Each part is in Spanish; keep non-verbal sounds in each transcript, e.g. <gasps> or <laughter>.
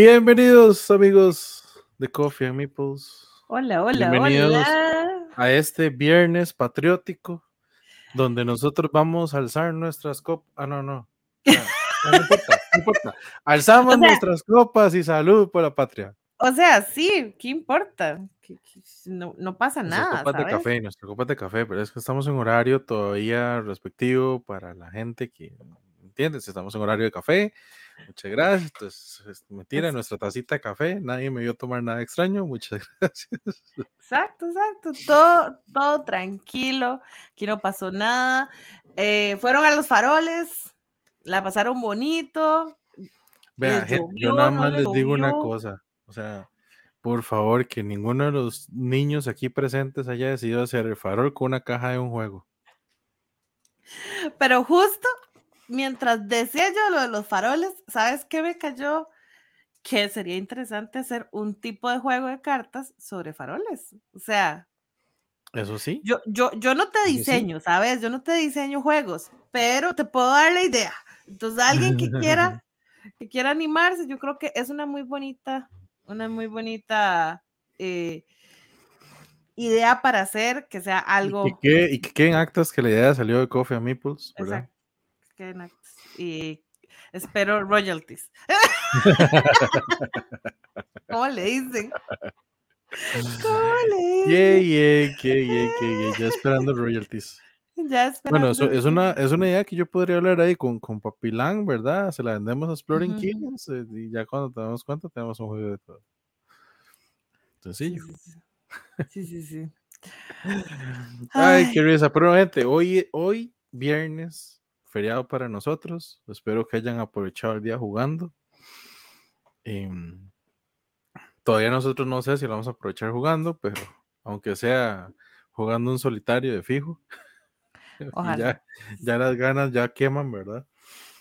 Bienvenidos amigos de Coffee and Meeples. Hola, hola, Bienvenidos hola. a este viernes patriótico donde nosotros vamos a alzar nuestras copas. Ah, no, no. No importa, no importa. Alzamos O sea- nuestras copas y salud por la patria. O sea, sí, ¿qué importa? Que- que no, no pasa nada, copas de café, nuestras copas de café, pero es que estamos en horario todavía respectivo para la gente que, ¿entiendes? Estamos en horario de café. Muchas gracias. Entonces, es- mentira, Es- nuestra tacita de café. Nadie me vio tomar nada extraño. Muchas <laughs> gracias. Exacto, exacto. Todo, todo tranquilo. Aquí no pasó nada. Eh, fueron a los faroles. La pasaron bonito. Vea, ¿Les gen- yo nada más les les digo una cosa. O sea, por favor, que ninguno de los niños aquí presentes haya decidido hacer el farol con una caja de un juego. Pero justo mientras decía yo lo de los faroles, ¿sabes qué me cayó? Que sería interesante hacer un tipo de juego de cartas sobre faroles. O sea, Eso sí. Yo, yo, yo no te Eso sí. diseño, ¿sabes? Yo no te diseño juegos, pero te puedo dar la idea. Entonces, alguien que quiera, <laughs> que quiera animarse, yo creo que es una muy bonita, una muy bonita eh, idea para hacer que sea algo. Y que, y que queden actas que la idea salió de Coffee and Meeples, ¿verdad? Exacto. Y espero royalties. ¿Cómo le dicen? ¿Cómo le dicen? Yay, yay, yay, ya esperando royalties. Ya Bueno, eso, es una, es una idea que yo podría hablar ahí con, con Papilán, ¿verdad? Se la vendemos a Exploring Ujú. Kings eh, y ya cuando te damos cuenta tenemos un juego de todo. Sencillo. sí, sí. Sí, sí, sí. Ay, Ay. qué risa. Pero gente, hoy, hoy viernes, feriado para nosotros. Espero que hayan aprovechado el día jugando. Em, todavía nosotros no sé si lo vamos a aprovechar jugando, pero aunque sea jugando un solitario de fijo. <laughs> Ojalá. Ya, ya las ganas ya queman, ¿verdad?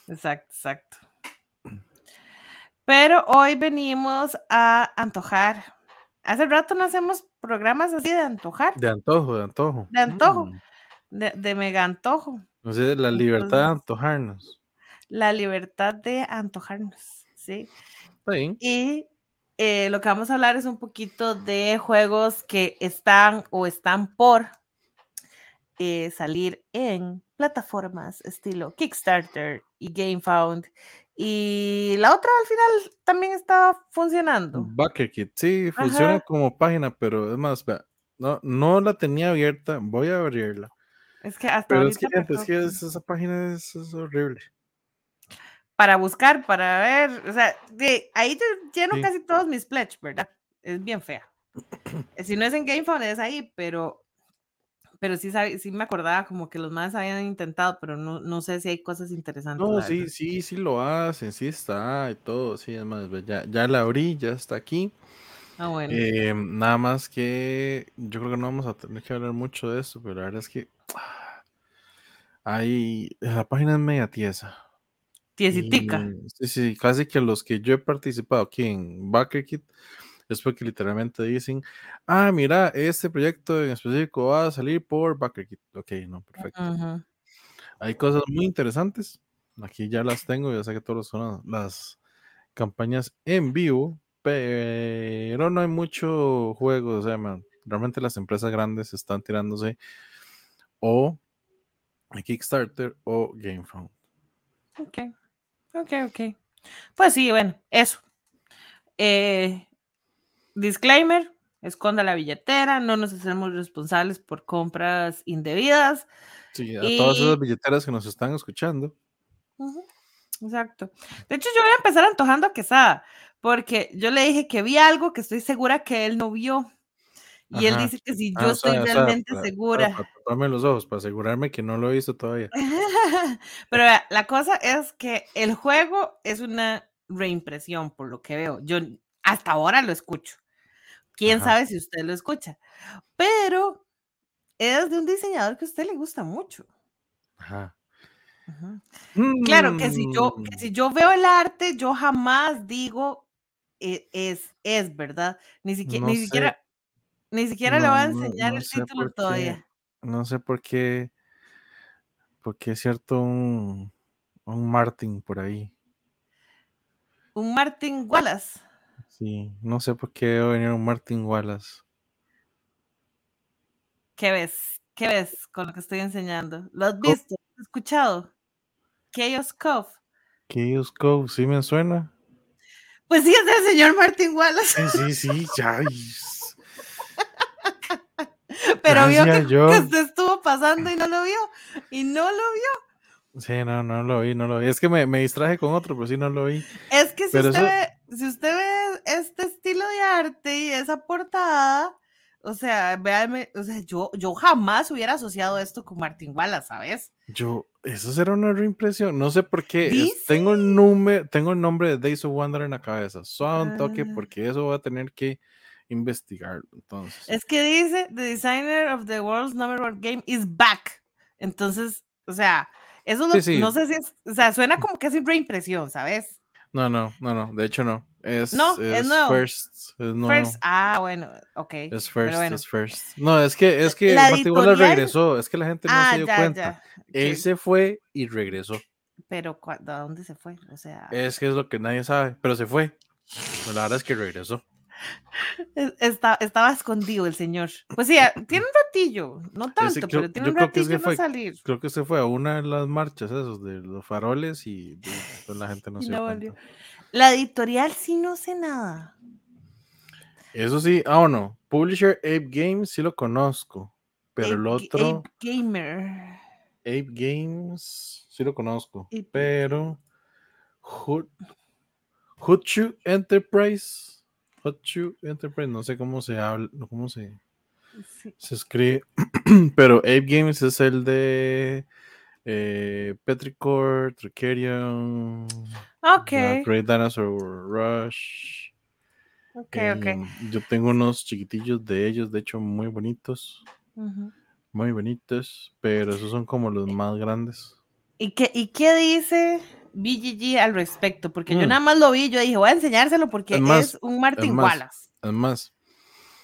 Exacto, exacto. Pero hoy venimos a antojar. Hace rato no hacemos programas así de antojar, De antojo, de antojo. De antojo. Mm, de, de mega antojo. Entonces, la libertad de antojarnos. La libertad de antojarnos, ¿sí? Bien. Y eh, lo que vamos a hablar es un poquito de juegos que están o están por eh, salir en plataformas estilo Kickstarter y GameFound. Y la otra al final también está funcionando. BuckerKit, sí, funciona Ajá. como página, pero es más, no, no la tenía abierta, voy a abrirla. Es que hasta Pero es que, es que esa página es, es horrible. para buscar, para ver, o sea, de ahí yo lleno Sí. casi todos mis pledge, ¿verdad? Es bien fea. Eh, Si no es en GameFound es ahí, pero pero sí, sí me acordaba como que los más habían intentado, pero no, no sé si hay cosas interesantes. No, sí, sí, sí lo hacen, sí está y todo, sí, además, ya, ya la abrí, ya está aquí. Ah, bueno. Eh, nada más que yo creo que no vamos a tener que hablar mucho de esto, pero la verdad es que hay, la página es media tiesa. Tiesitica. Y, sí, sí, casi que los que yo he participado aquí en BuckerKit es porque literalmente dicen, ah, mira, este proyecto en específico va a salir por BuckerKit. Ok, no, perfecto. Ujú. Hay cosas muy interesantes. Aquí ya las tengo, ya sé que todas son las campañas en vivo, pero no hay mucho juego. O sea, man, realmente las empresas grandes están tirándose o Kickstarter o GameFound. Ok, ok, ok. Pues sí, bueno, eso. Eh, disclaimer, esconda la billetera, no nos hacemos responsables por compras indebidas. Sí, a todas esas billeteras que nos están escuchando. Ujú, Exacto. De hecho, yo voy a empezar antojando a Quesada, porque yo le dije que vi algo que estoy segura que él no vio. Y él Ajá. dice que si Ah, yo o sea, estoy o sea, realmente para- segura. Para, taparme los ojos, para asegurarme que no lo he visto todavía. <laughs> Pero la cosa es que el juego es una reimpresión, por lo que veo. Yo hasta ahora lo escucho. Quién Ajá. sabe si usted lo escucha. Pero es de un diseñador que a usted le gusta mucho. Ajá. Ujú. Claro, que si yo, que Mm, si yo veo el arte, yo jamás digo e- es, es, ¿verdad? Ni, siquiera No ni siquiera, ni siquiera le no- voy a enseñar no el título qué- todavía. No sé por qué. Porque es cierto un, un Martin por ahí. Un Martin Wallace. Sí, no sé por qué a venir un Martin Wallace. ¿Qué ves? ¿Qué ves con lo que estoy enseñando? ¿Lo has visto? ¿Lo has escuchado? Chaos Cove. Chaos Cove, sí me suena. Pues sí, es del señor Martin Wallace. Sí, sí, sí, ya. <laughs> <laughs> Pero vio que, que, se estuvo pasando y no lo vio. Y no lo vio. Sí, no, no lo vi, no lo vi. Es que me, me distraje con otro, pero sí no lo vi. Es que si usted, eso... ve, si usted ve este estilo de arte y esa portada, o sea, véanme, o sea, yo, yo jamás hubiera asociado esto con Martin Wallace, ¿sabes? Yo, eso será una reimpresión. No sé por qué. Es, tengo, el número, tengo el nombre de Days of Wonder en la cabeza. Solo un toque, Ah. porque eso voy a tener que investigar. Entonces, Es que dice, the designer of the world's number one game is back. Entonces, o sea, eso Sí, sí. no sé si es, o sea, suena como que es reimpresión, ¿sabes? no, no, no, no. De hecho, no. Es, No, es nuevo. First. Es nuevo. First, ah, bueno, ok. Es first, bueno. es first. No, es que, es que La editorial- regresó. Es que la gente no ah, se dio ya, cuenta. ya. Él se fue y regresó. Pero, ¿cu- ¿a dónde se fue? O sea, Es que es lo que nadie sabe, pero se fue. La verdad es que regresó. Es- <laughs> está, estaba escondido el señor. Pues sí, <laughs> tiene un ratillo, no tanto, creo- pero tiene un ratillo que fue- salir. Creo que se fue a una de las marchas esos de los faroles y pues, la gente no <laughs> se dio no volvió. La editorial sí no sé nada. Eso sí, ah, o no. Publisher Ape Games sí lo conozco. Pero el Ape- otro, Ape Gamer. Ape Games, sí lo conozco. Ape- Pero Hut- Hutchu Enterprise. Hutchu Enterprise, no sé cómo se habla, cómo se, Sí. se escribe. <clears throat> pero Ape Games es el de eh, Petrichor, Tricerion, Ok, The Great Dinosaur Rush. ok, ok. Em, Yo tengo unos chiquitillos de ellos, de hecho, muy bonitos. Muy bonitos, pero esos son como los más grandes. ¿Y qué, ¿Y qué dice BGG al respecto? Porque yo Mm. nada más lo vi, yo dije, voy a enseñárselo porque Es más, es un Martin más. Wallace. Además,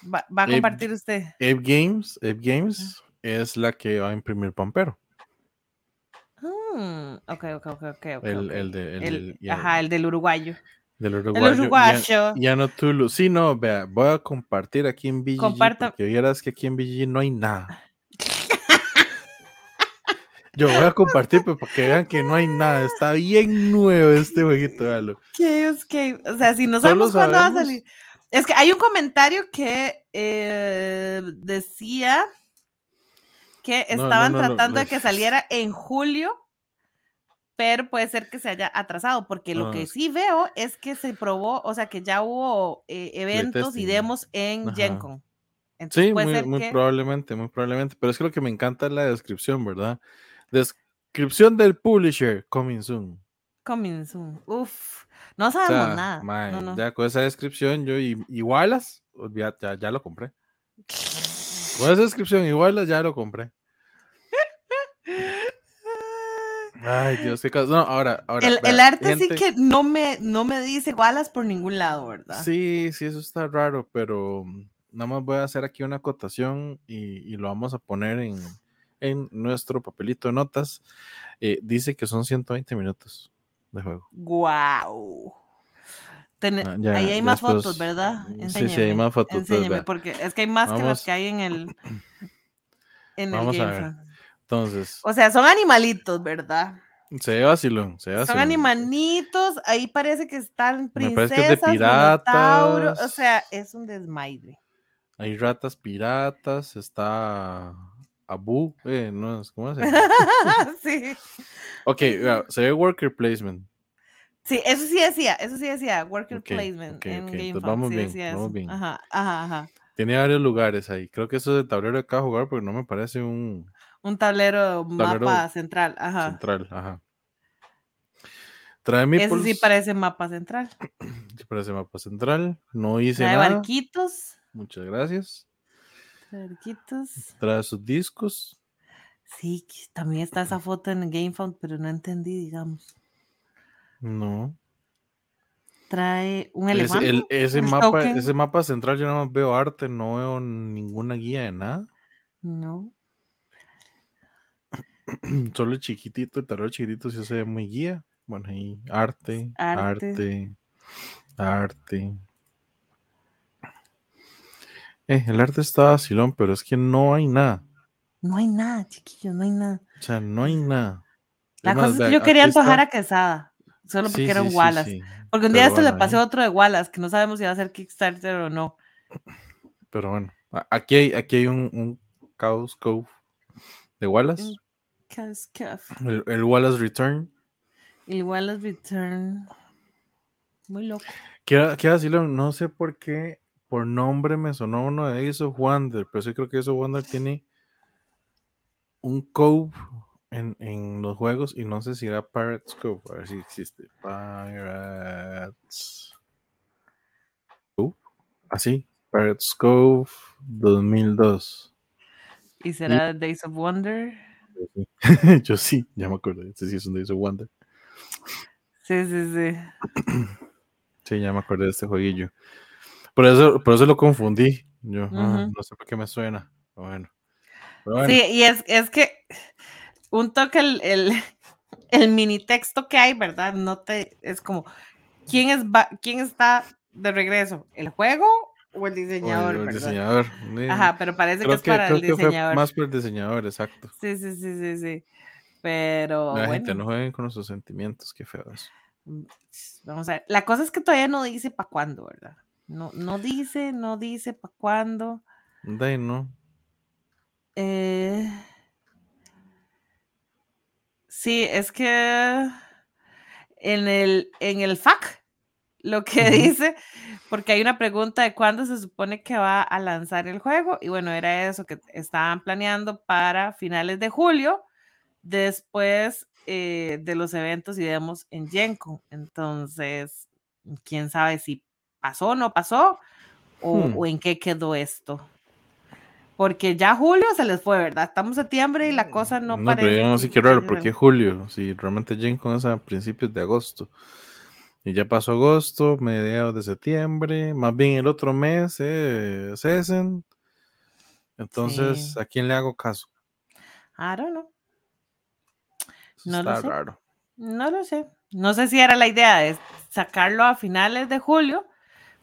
Va, va a Ape- compartir usted. Ape Games, Ape Games es la que va a imprimir Pampero. Mm, ok, ok, ok, ok. ok, El, el de, el El- ajá, el del uruguayo. del El uruguayo. uruguayo. Ya, ya no Tulu. Sí, no, vea, voy a compartir aquí en BGG. Comparta- Porque vieras que aquí en BGG no hay nada. Yo voy a compartir pues, para que vean que no hay nada. Está bien nuevo este jueguito, véalo. ¿Qué es que? O sea, si no sabemos cuándo va a salir. Es que hay un comentario que eh, decía que no, estaban no, no, tratando de que saliera en julio, pero puede ser que se haya atrasado, porque lo No, que sí veo es que se probó, o sea, que ya hubo eh, eventos y demos en Ajá. Gen Con. Entonces Sí, muy, ser muy que probablemente, muy probablemente. Pero es que lo que me encanta es la descripción, ¿verdad? Descripción del publisher, coming soon. coming soon. Uf, no O sabemos sea, nada. mae, no, no. ya con esa descripción, yo y- ya, ya lo compré. Con esa descripción, igualas, ya lo compré. Ay, Dios, qué caso. No, ahora, ahora. El, arte sí que no me, no me dice Wallace por ningún lado, ¿verdad? Sí, sí, eso está raro, pero mm, nada más voy a hacer aquí una acotación y, y lo vamos a poner en, en nuestro papelito de notas. Eh, dice que son 120 minutos de juego. Wow. Ah, ya, ahí hay más después- fotos, ¿verdad? Sí, sí, hay Enséñeme, más fotos, enséñeme, porque es que hay más que las que hay en el <clears throat> en Vamos el a ver. Fan. Entonces, O sea, son animalitos, ¿verdad? se ve vacilón, se ve Son vacilón. animalitos, ahí parece que están Me princesas, parece que es de minotauros, o piratas. sea, es un desmadre. Hay ratas piratas, está Abu, eh, no, es- ¿cómo se llama? <laughs> sí. Ok, vea, se ve worker placement. Sí, eso sí decía, eso sí decía, worker placement en Game entonces vamos sí bien, vamos bien. Ajá, ajá, ajá. Tiene varios lugares ahí. Creo que eso es el tablero de cada jugador, porque no me parece un Un tablero, Tablero mapa central, ajá. central. Ajá. Trae Ese meeples. sí parece mapa central. <clears throat> sí parece mapa central. No hice Trae nada. barquitos, Muchas gracias. Trae barquitos. Trae sus discos. Sí, también está esa foto en GameFound, pero no entendí, digamos. No. Trae un elefante. el- ese un mapa, token. ese mapa central yo más veo arte, no veo ninguna guía de nada. No. <clears throat> Solo el chiquitito, el tablero chiquitito sí se ve muy guía. Bueno, ahí arte, Arte. arte. Arte. Eh, el arte está vacilón, pero es que no hay nada. No hay nada, chiquillos, no hay nada. O sea, no hay nada. La cosa es que yo quería aquí está- antojar a Quesada, solo porque Sí, era un sí, Wallace. sí. Porque un día Pero esto le pasé ahí- otro de Wallace, que no sabemos si va a ser Kickstarter o no. Pero bueno, a- aquí hay, aquí hay un, un Chaos Cove de Wallace. Un Cascaf. El, el Wallace Return. El Wallace Return. Muy loco. Quiero, quiero decirlo, no sé por qué, por nombre me sonó uno de Ace of Wonder, pero sí creo que Ace of Wonder tiene un Cove en, en los juegos y no sé si era Pirates Cove, a ver si existe. Pirates Cove. Así, Pirates Cove 2002. ¿Y será Days of Wonder? <laughs> Yo sí, ya me acuerdo, este sí es un Ace of Wonder. Sí, sí, sí. <clears throat> Sí, ya me acordé de este jueguillo. Por eso, por eso lo confundí. Yo ah, Ujú. no sé por qué me suena. Bueno. Bueno. Sí, y es, es que un toque el, el, <laughs> el mini texto que hay, ¿verdad? No te, es como, ¿quién, es, va- ¿quién está de regreso? ¿El juego o el O el- diseñador? el diseñador. Ajá, pero parece que Creo es que, para creo el que diseñador. más por el diseñador, exacto. Sí, sí, sí, sí, sí. Pero La bueno, gente no jueguen con nuestros sentimientos, qué feo eso. mm, vamos a ver. La cosa es que todavía no dice para cuándo, ¿verdad? No, no dice, no dice para cuándo. De no. Eh, sí, es que en el, en el FAQ lo que dice, porque hay una pregunta de cuándo se supone que va a lanzar el juego, y bueno, era eso que estaban planeando para finales de julio, después eh, de los eventos y demos en GenCon. Entonces, quién sabe si pasó o no pasó, o, Hmm. o en qué quedó esto. Porque ya julio se les fue, ¿verdad? Estamos en septiembre y la cosa no, No, parece. pero yo no sé qué raro, ¿por qué julio? Si realmente Gen con a principios de agosto. Y ya pasó agosto, mediados de septiembre, más bien el otro mes eh, es Essen. Entonces, Sí. ¿a quién le hago caso? I don't know. No lo está sé. raro. No lo sé. No sé si era la idea de sacarlo a finales de julio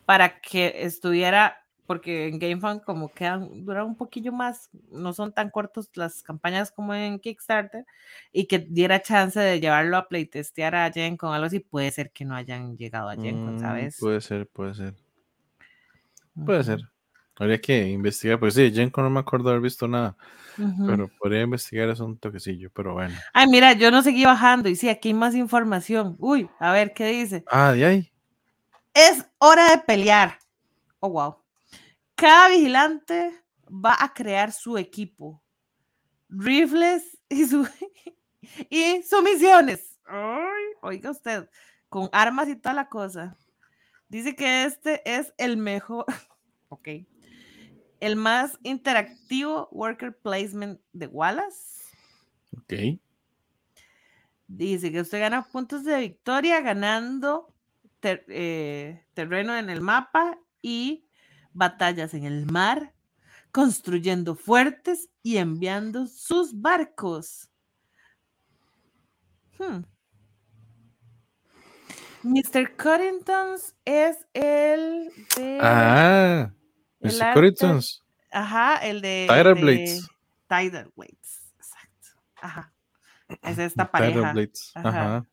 para que estuviera, porque en GameFund como quedan, duran un poquillo más, no son tan cortos las campañas como en Kickstarter, y que diera chance de llevarlo a playtestear a Gen con algo así, puede ser que no hayan llegado a con, Mm, ¿sabes? Puede ser, puede ser. Puede ser. Habría que investigar, pues sí, Gen Con no me acuerdo haber visto nada, pero podría investigar es un toquecillo, pero bueno. Ay, mira, yo no seguí bajando y sí, aquí hay más información. Uy, a ver qué dice. Ah, de ahí. Es hora de pelear. Oh, wow. Cada vigilante va a crear su equipo, rifles y, su, <laughs> y sumisiones. Ay, oiga usted, con armas y toda la cosa. Dice que este es el mejor, <laughs> ok, el más interactivo worker placement de Wallace. Ok. Dice que usted gana puntos de victoria ganando ter- eh, terreno en el mapa y batallas en el mar, construyendo fuertes y enviando sus barcos. Hmm. Mr. Cottingtons es el de. Ah, el Mr. Corintons. Ajá, el de. Tidal de Blades. Tidal Blades, exacto. Ajá. Es <clears throat> esta Tidal pareja. Blades. Ajá. Ajá.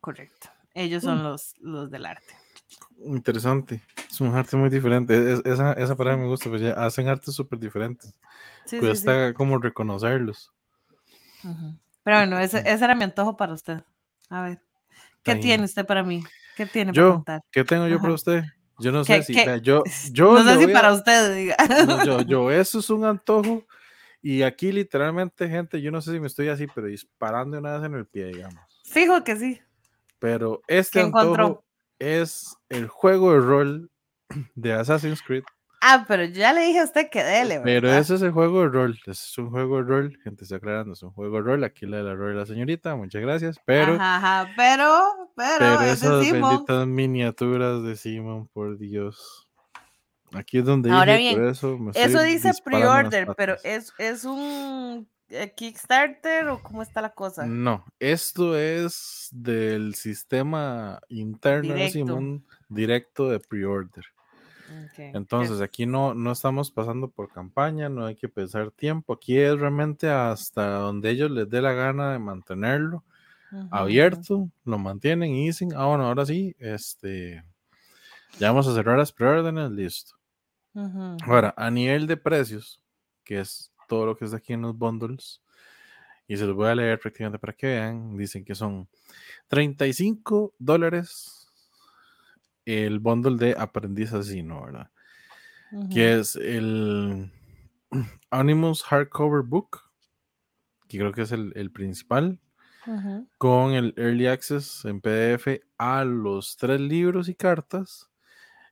Correcto. Ellos son los, los del arte. Interesante. Es un arte muy diferente. Es- esa, esa pareja me gusta, pues ya hacen artes súper diferentes. Sí, Pues sí, sí. como reconocerlos. Pero bueno, ese, ese era mi antojo para usted. A ver, ¿qué Ahí. tiene usted para mí? ¿Qué tiene para Yo, contar? ¿qué tengo yo para Ajá. usted? Yo no ¿Qué- sé si. Yo, <laughs> yo, no sé si a- para usted, diga. no, yo, <laughs> yo, eso es un antojo. Y aquí literalmente, gente, yo no sé si me estoy así, pero disparando una vez en el pie, digamos. Fijo que sí. Pero este antojo es el juego de rol <clears throat> de Assassin's Creed. Ah, pero ya le dije a usted que dele, Pero ¿verdad? ese es el juego de rol. ese Es un juego de rol. Gente está aclarando, es un juego de rol. Aquí la de la rol de la señorita. Muchas gracias. Pero, Ajá, ajá, pero, pero, pero esas benditas miniaturas de Simon, por Dios. Aquí es donde Ahora dije, bien, eso me Eso dice pre-order, pero es, es un eh, Kickstarter o cómo está la cosa? No, esto es del sistema interno de Directo. Directo de pre-order. Entonces, es- aquí no, no estamos pasando por campaña, no hay que pensar tiempo. Aquí es realmente hasta donde ellos les dé la gana de mantenerlo abierto, lo mantienen y dicen, ah, bueno, ahora sí, este, ya vamos a cerrar las preórdenes, listo. Ahora, a nivel de precios, que es todo lo que está aquí en los bundles, y se los voy a leer prácticamente para que vean, dicen que son 35 dólares el bundle de aprendiz asesino, ¿verdad? Ujú, Que es el <clears throat> Animus Hardcover Book, que creo que es el, el principal, con el Early Access en PDF a los tres libros y cartas,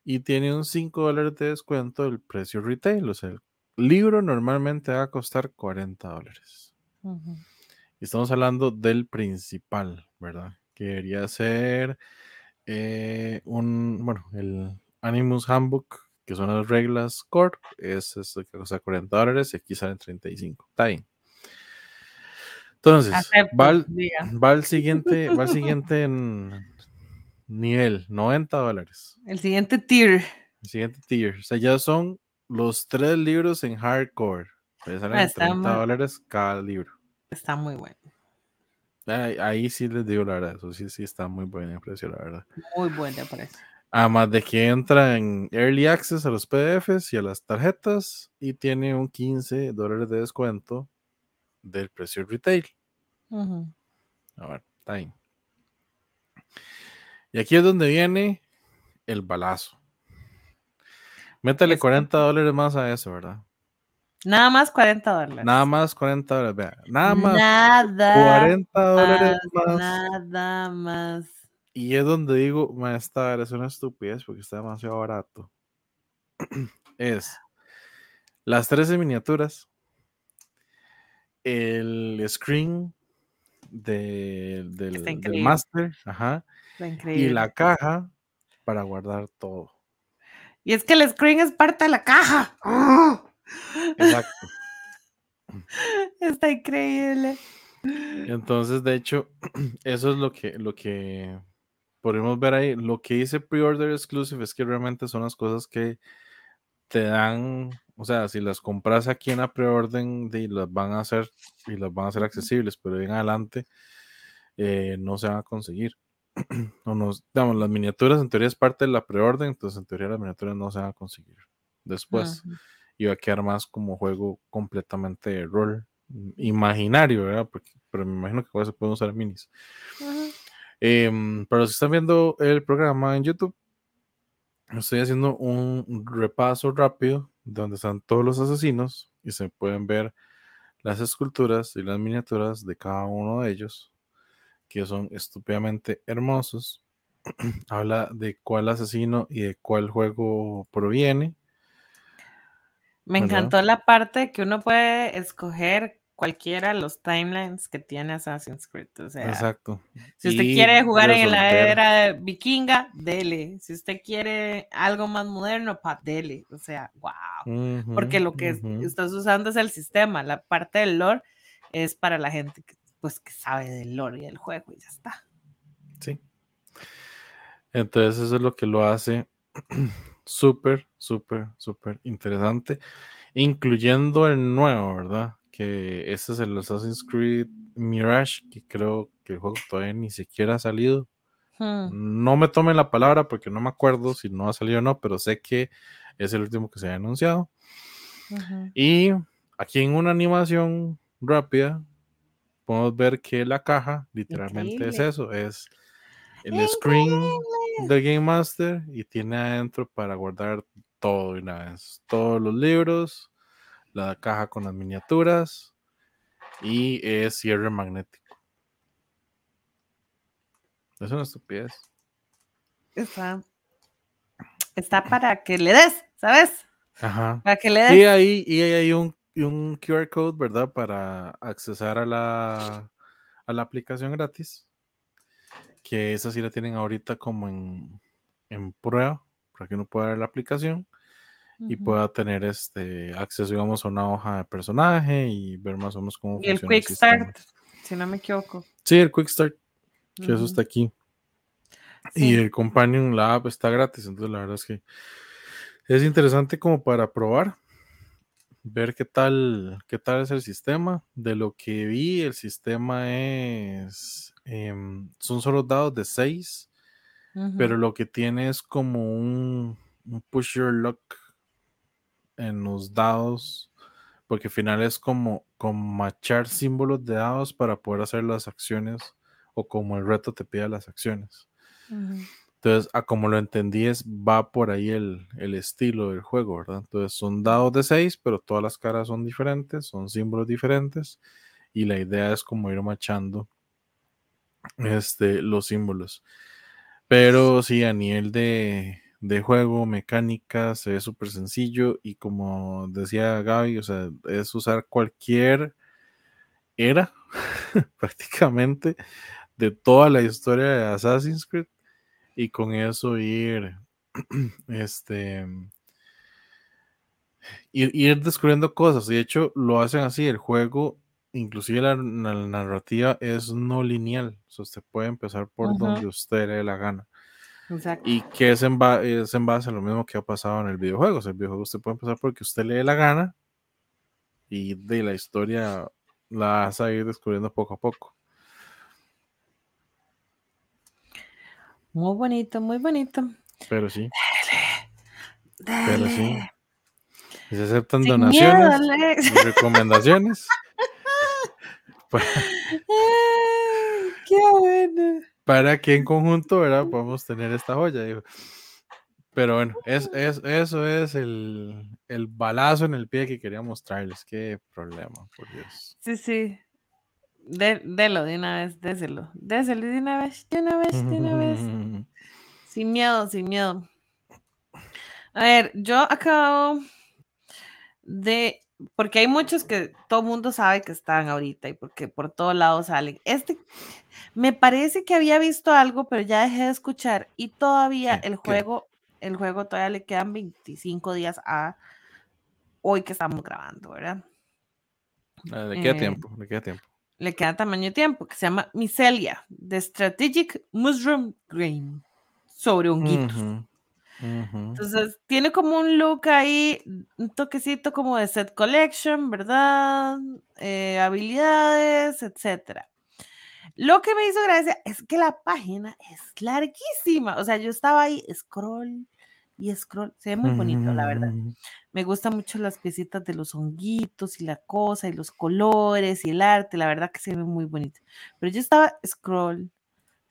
y tiene un 5 dólares de descuento del precio retail, o sea, el libro normalmente va a costar 40 dólares. Y estamos hablando del principal, ¿verdad? Que debería ser eh, un, bueno, el Animus Handbook, que son las reglas core, es esto que cuesta 40 dólares y aquí salen 35. Está bien. Entonces, Acepto, va al, diga. va al siguiente, va al <laughs> siguiente en nivel, 90 dólares. El siguiente tier. El siguiente tier. O sea, ya son los tres libros en hardcore. Ya salen Ah, en está 30 muy- dólares cada libro. Está muy bueno. Ahí, ahí sí les digo la verdad, eso sí, sí está muy buen el precio, la verdad. Muy bueno, me parece. Además de que entra en Early Access a los PDFs y a las tarjetas y tiene un 15 dólares de descuento del precio retail. A ver, ahí. Y aquí es donde viene el balazo. Métale Es- 40 dólares más a eso, ¿verdad? Nada más 40 dólares. Nada más 40 dólares, vea. Nada más Nada 40 dólares más. Nada más. Y es donde digo, "Ma, esta es una estupidez porque está demasiado barato. <clears throat> es las 13 miniaturas, el screen de- del, del master, ajá, y la caja para guardar todo. Y es que el screen es parte de la caja. ¡Ah! Exacto. <laughs> Está increíble. Entonces, de hecho, <clears throat> eso es lo que, lo que podemos ver ahí. Lo que dice pre-order exclusive es que realmente son las cosas que te dan, o sea, si las compras aquí en la preorden, de- las van a hacer y las van a hacer accesibles, pero en adelante eh, no se van a conseguir. <clears throat> o nos, digamos, las miniaturas en teoría es parte de la preorden, entonces en teoría las miniaturas no se van a conseguir después. Ujú. Y va a quedar más como juego completamente de rol mm, imaginario, ¿verdad? Porque, pero me imagino que igual se pueden usar minis. Em, para los que están viendo el programa en YouTube, estoy haciendo un repaso rápido donde están todos los asesinos y se pueden ver las esculturas y las miniaturas de cada uno de ellos, que son estúpidamente hermosos. <clears throat> Habla de cuál asesino y de cuál juego proviene. Me ¿Verdad? encantó la parte que uno puede escoger cualquiera de los timelines que tiene Assassin's Creed. O sea, Exacto. si usted Y quiere jugar en la era vikinga, dele. Si usted quiere algo más moderno, pa, dele. O sea, wow. Porque lo que ujú. estás usando es el sistema. La parte del lore es para la gente que, pues, que sabe del lore y del juego y ya está. Sí. Entonces eso es lo que lo hace <clears throat> súper, súper, súper interesante, incluyendo el nuevo, ¿verdad? Que este es el Assassin's Creed Mirage, que creo que el juego todavía ni siquiera ha salido. Hmm. No me tomen la palabra porque no me acuerdo si no ha salido o no, pero sé que es el último que se ha anunciado. Ujú. Y aquí en una animación rápida podemos ver que la caja literalmente es Increíble. eso, es el screen del Game Master y tiene adentro para guardar todo de una vez, todos los libros, la caja con las miniaturas y es cierre magnético. Es una estupidez. Está, está para que le des, ¿sabes? Ajá. Para que le des. Y ahí, y ahí hay un, un QR code, ¿verdad? Para accesar a la, a la aplicación gratis. Que esa sí la tienen ahorita como en, en prueba, para que uno pueda ver la aplicación. y pueda tener este acceso, digamos, a una hoja de personaje y ver más o menos cómo Y el funciona el Quick. Start, si no me equivoco. Sí, el Quick Start, que eso está aquí. Sí. Y el Companion, la app está gratis, entonces la verdad es que es interesante como para probar, ver qué tal, qué tal es el sistema. De lo que vi, el sistema es, em, son solo dados de 6, Ujú. pero lo que tiene es como un, un push your luck en los dados, porque al final es como, como machar símbolos de dados para poder hacer las acciones o como el reto te pide las acciones. Entonces, a como lo entendí, es va por ahí el, el estilo del juego, ¿verdad? Entonces, son dados de 6, pero todas las caras son diferentes, son símbolos diferentes, y la idea es como ir machando este, los símbolos. Pero sí, a nivel de, de juego, mecánica, se ve súper sencillo, y como decía Gaby, o sea, es usar cualquier era, <laughs> prácticamente, de toda la historia de Assassin's Creed y con eso ir <clears throat> este ir, ir descubriendo cosas. Y de hecho lo hacen así el juego inclusive la, la narrativa es no lineal o sea, usted puede empezar por donde usted le dé la gana. Exacto. y que es en, ba- es en base a lo mismo que ha pasado en el videojuego o sea, el videojuego usted puede empezar porque usted le dé la gana y de la historia la vas a ir descubriendo poco a poco Muy bonito, muy bonito. pero sí pero sí se aceptan Sin donaciones miedo, y recomendaciones para, <laughs> Ay, Qué bueno. para que en conjunto ¿verdad? podamos tener esta joya. digo. Pero bueno, es, es, eso es el, el balazo en el pie que quería mostrarles. Qué problema, por Dios. Sí, sí. De, delo de una vez, déselo. Déselo de una vez, de una vez, de una vez. <laughs> Sin miedo, sin miedo. A ver, yo acabo de. Porque hay muchos que todo el mundo sabe que están ahorita y porque por todos lados salen. Este me parece que había visto algo, pero ya dejé de escuchar. Y todavía el juego, el juego todavía le quedan 25 días a hoy que estamos grabando, ¿verdad? Ah, ¿De qué Eh, tiempo? ¿De qué tiempo? Le queda tamaño de tiempo, que se llama Micelia, de Strategic Mushroom Grain, sobre honguitos. Entonces, tiene como un look ahí, un toquecito como de set collection, ¿verdad? Eh, habilidades, etcétera. Lo que me hizo gracia es que la página es larguísima. O sea, yo estaba ahí, scroll y scroll. Se ve muy bonito, la verdad. Me gustan mucho las piecitas de los honguitos y la cosa y los colores y el arte. La verdad que se ve muy bonito. Pero yo estaba scroll,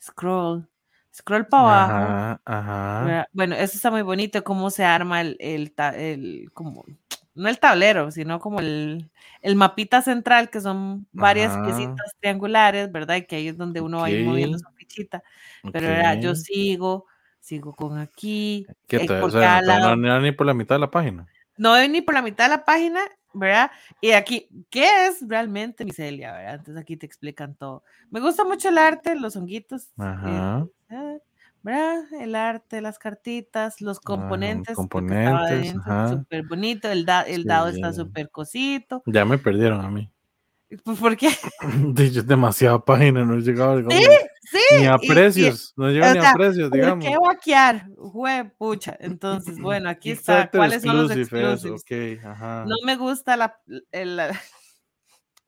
scroll, scroll para abajo. Ajá. Bueno, eso está muy bonito, cómo se arma el, el, el- como, no el tablero, sino como el, el mapita central, que son varias Ajá. piecitas triangulares, ¿verdad? Y que ahí es donde uno va a ir moviendo su fichita. Pero ¿verdad? yo ok. sigo, sigo con aquí, ¿Qué tal? O sea, no, no, ni por la mitad de la página. No voy ni por la mitad de la página, ¿verdad? Y aquí, ¿qué es realmente micelia, verdad? Entonces aquí te explican todo. Me gusta mucho el arte, los honguitos, eh, Ajá. eh, ¿verdad? El arte, las cartitas, los Ajá, componentes, estaba componentes, ajá. súper bonito, el, da- el dado está súper cosito. Ya me perdieron a mí. Pues, ¿por qué? <laughs> Dicho, demasiada página, no Sí, ni a y- y- precios, no o ni a precios, ¿Por digamos. qué vaquear? Jue pucha. Entonces, bueno, aquí <laughs> está. ¿Cuáles son los exclusives? ajá. No me gusta la, el- la,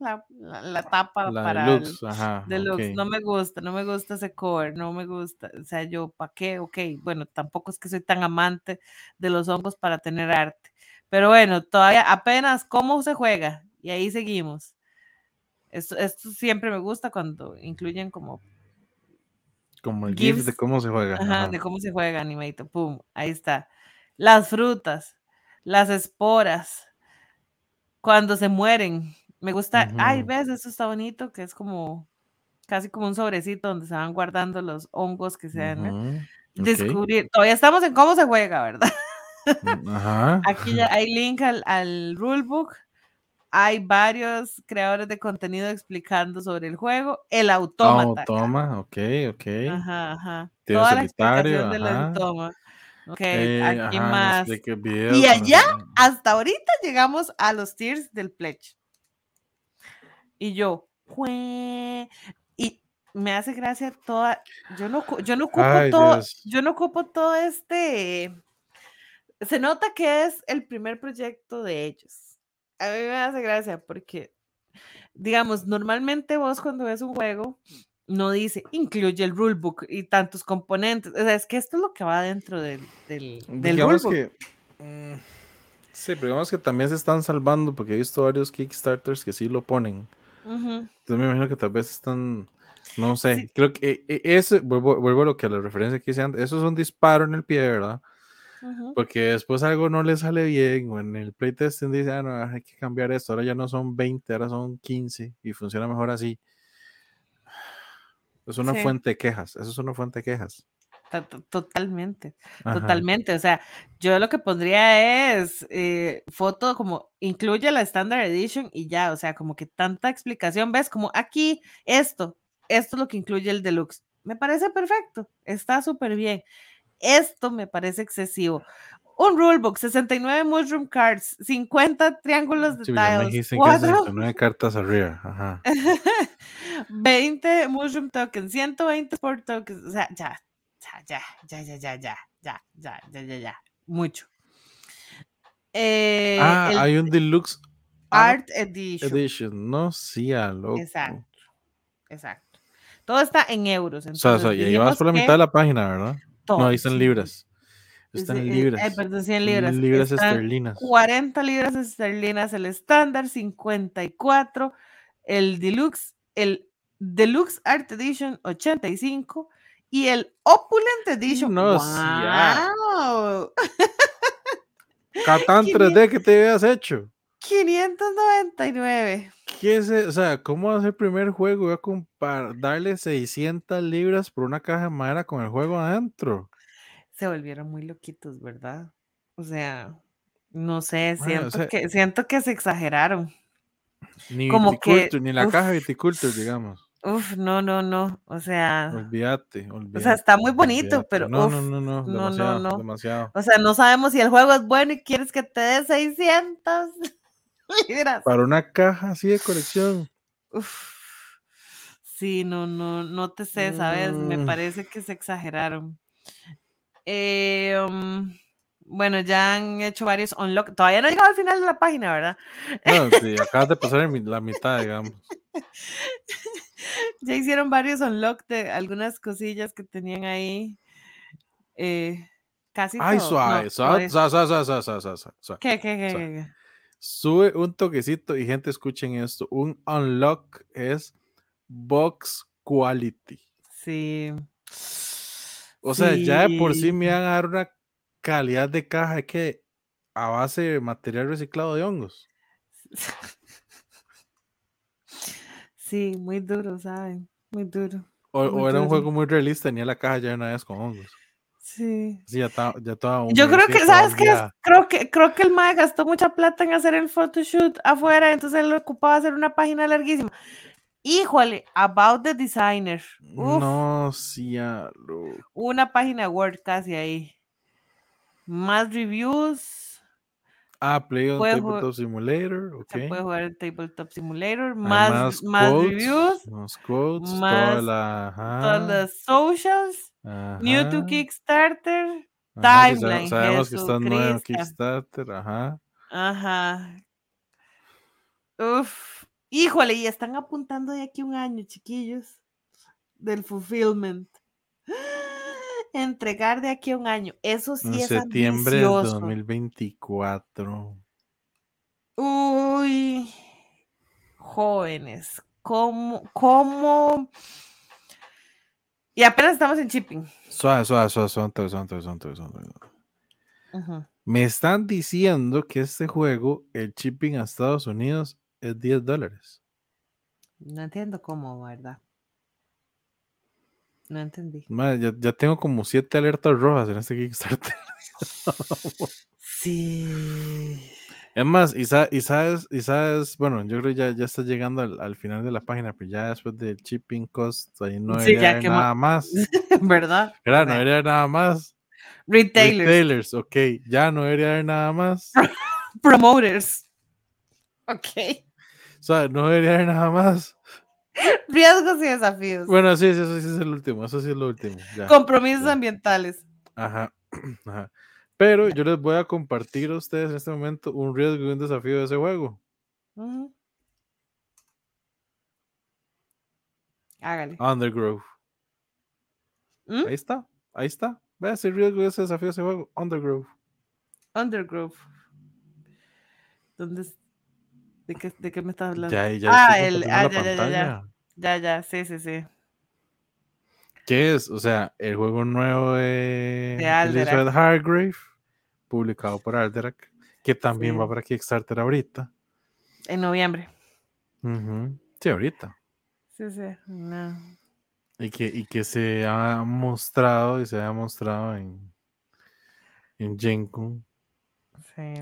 <laughs> la, tapa para el deluxe, ajá, deluxe. ok. No me gusta, no me gusta ese cover, no me gusta. O sea, yo, ¿para qué? Ok, bueno, tampoco es que soy tan amante de los hongos para tener arte. Pero bueno, todavía apenas cómo se juega y ahí seguimos. Esto, esto siempre me gusta cuando incluyen como Como el GIF de cómo se juega. ajá, ajá. de cómo se juega animadito. Pum, ahí está. Las frutas, las esporas, cuando se mueren. Me gusta, ay, ves, eso está bonito, que es como casi como un sobrecito donde se van guardando los hongos que se dan. ok, Descubrir, todavía estamos en cómo se juega, ¿verdad? mm, Ajá. <laughs> Aquí ya hay link al, al rulebook. Hay varios creadores de contenido explicando sobre el juego. El Ah, autómata. toma, ok, ok. Ajá, ajá. Toda la explicación del autómata. Ok, Eh, aquí ajá, más. Y no sé allá, qué. hasta ahorita llegamos a los tiers del pledge. Y yo, "Jue-". y me hace gracia toda, yo no, yo no ocupo Ay, todo, Dios. yo no ocupo todo este, se nota que es el primer proyecto de ellos. A mí me hace gracia porque, digamos, normalmente vos cuando ves un juego, no dice, incluye el rulebook y tantos componentes. O sea, es que esto es lo que va dentro del, del, del Digamos rulebook. que. mm, sí, pero digamos que también se están salvando porque he visto varios Kickstarters que sí lo ponen. Entonces me imagino que tal vez están. No sé. Sí. Creo que eh, eh, ese, vuelvo, vuelvo a lo que a la referencia que hice antes. Eso es un disparo en el pie, ¿verdad? Porque después algo no le sale bien, o en el playtesting dice, ah, no, hay que cambiar esto, ahora ya no son 20, ahora son 15 y funciona mejor así. Es una Sí. fuente de quejas, eso es una fuente de quejas. To- to- Totalmente, Ajá. totalmente. O sea, yo lo que pondría es eh, foto como incluye la Standard Edition y ya, o sea, como que tanta explicación, ves, como aquí esto, esto es lo que incluye el deluxe. Me parece perfecto, está súper bien. Esto me parece excesivo. Un rulebook, 69 mushroom cards, 50 triángulos de Sí, tiles, dijiste que cuatro 69 cartas arriba. Ajá. 20 mushroom tokens, 120 sport tokens, o sea, ya, ya, ya, ya, ya, ya, ya, ya, ya, ya, ya, mucho. Eh, ah, el hay un deluxe art Art Edition. edition. No, sí, a loco. Exacto, exacto. Todo está en euros. O sea, o sea, entonces ya llevas por la que mitad de la página, ¿verdad? Todo, No, ahí están libras. Están sí, eh, libras. ay, perdón, 100 libras. Libras Están esterlinas. 40 libras esterlinas el estándar, 54 el deluxe, el deluxe art edition 85 y el opulent edition. No. ¡Wow! Catán 3D que te habías hecho. 599. ¿Qué es e- O sea, ¿cómo hacer el primer juego? Voy a compar- darle 600 libras por una caja de madera con el juego adentro. Se volvieron muy loquitos, ¿verdad? O sea, no sé, o siento, sea- que, siento que se exageraron. Ni Como que- ni la uf. caja de Viticulture, digamos. Uf, no, no, no. O sea, Olvídate, o olvídate. sea, está muy bonito, olvídate. pero No, uf, no, no, no, no, no, demasiado, no. demasiado. O sea, no sabemos si el juego es bueno y quieres que te dé 600 <laughs> libras. Para una caja así de colección. Uf. Sí, no, no, no te sé, ¿sabes? Me Mm. parece que se exageraron. Eh, um, bueno, ya han hecho varios unlock. Todavía no he llegado al final de la página, ¿verdad? No, sí, <laughs> acabas de pasar la mitad, digamos. Ya hicieron varios unlock de algunas cosillas que tenían ahí. Eh, casi Ay, todo. suave, No, suave, suave, suave, suave, suave, suave, suave, suave. ¿Qué, qué, qué, suave. qué, qué? Sube un toquecito y gente escuchen esto. Un unlock es box quality. Sí. O sea, ya de por sí me van a dar una calidad de caja que a base de material reciclado de hongos. <laughs> Sí, muy duro, ¿saben? Muy duro. O, Muy o era un juego muy realista, tenía la caja ya de una vez con hongos. Sí. Sí, ya, estaba- ya toda Yo creo que, ¿sabes qué? Creo que, creo que el MAE gastó mucha plata en hacer el photoshoot afuera, entonces él ocupaba hacer una página larguísima. Híjole, About the Designer. Uf, No, una página Word casi ahí. Más reviews. Ah, Play on Tabletop Simulator, ok. Se puede jugar en Tabletop Simulator. Más, más, quotes, reviews. Más quotes, toda más la. Todas las socials. New to Kickstarter. ajá, Timeline, Sabemos que está nuevo en. Kickstarter, ajá. Ajá. Uf. Híjole, y están apuntando de aquí un año, chiquillos, del fulfillment. <gasps> Entregar de aquí a un año. Eso sí En es septiembre de ambicioso. 2024. Uy, jóvenes, ¿cómo, cómo? Y apenas estamos en shipping. Suave, suave, suave, suave, suave, suave, suave, Me están diciendo que este juego, el shipping a Estados Unidos es 10 dólares. No entiendo cómo, ¿verdad? No entendí. Ya, ya, tengo como siete alertas rojas en este Kickstarter. <laughs> sí. Es más, y, sa- y sabes, y sabes, bueno, yo creo que ya, ya está llegando al, al final de la página, pero ya después del shipping cost, ahí no Sí, debería haber nada más. <laughs> ¿Verdad? Claro, no debería haber nada más. Retailers. Retailers, ok. Ya no debería haber nada más. <laughs> Promoters. Ok. O sea, no debería haber nada más. Riesgos y desafíos. Bueno, sí, sí, eso sí es el último. Eso sí es lo último. ya. Compromisos ya. ambientales. Ajá. <clears throat> Ajá. Pero yo les voy a compartir a ustedes en este momento un riesgo y un desafío de ese juego. Ujú. Hágale. Undergrove. ¿Mm? Ahí está. Ahí está. Vea ese riesgo y ese desafío de ese juego. Undergrove. Undergrove. ¿Dónde es? ¿De qué, ¿De qué me estás hablando? Ya, ya ah, el, ah, ya, ya, ya, ya. Ya, ya, sí, sí, sí. ¿Qué es? O sea, el juego nuevo de, De. Elizabeth Hargrave, publicado por Alderac, que también Sí. va para Kickstarter ahorita. En noviembre. Sí, ahorita. Sí, sí. No. Y que, y que se ha mostrado y se ha mostrado en, en Gencon. Sí.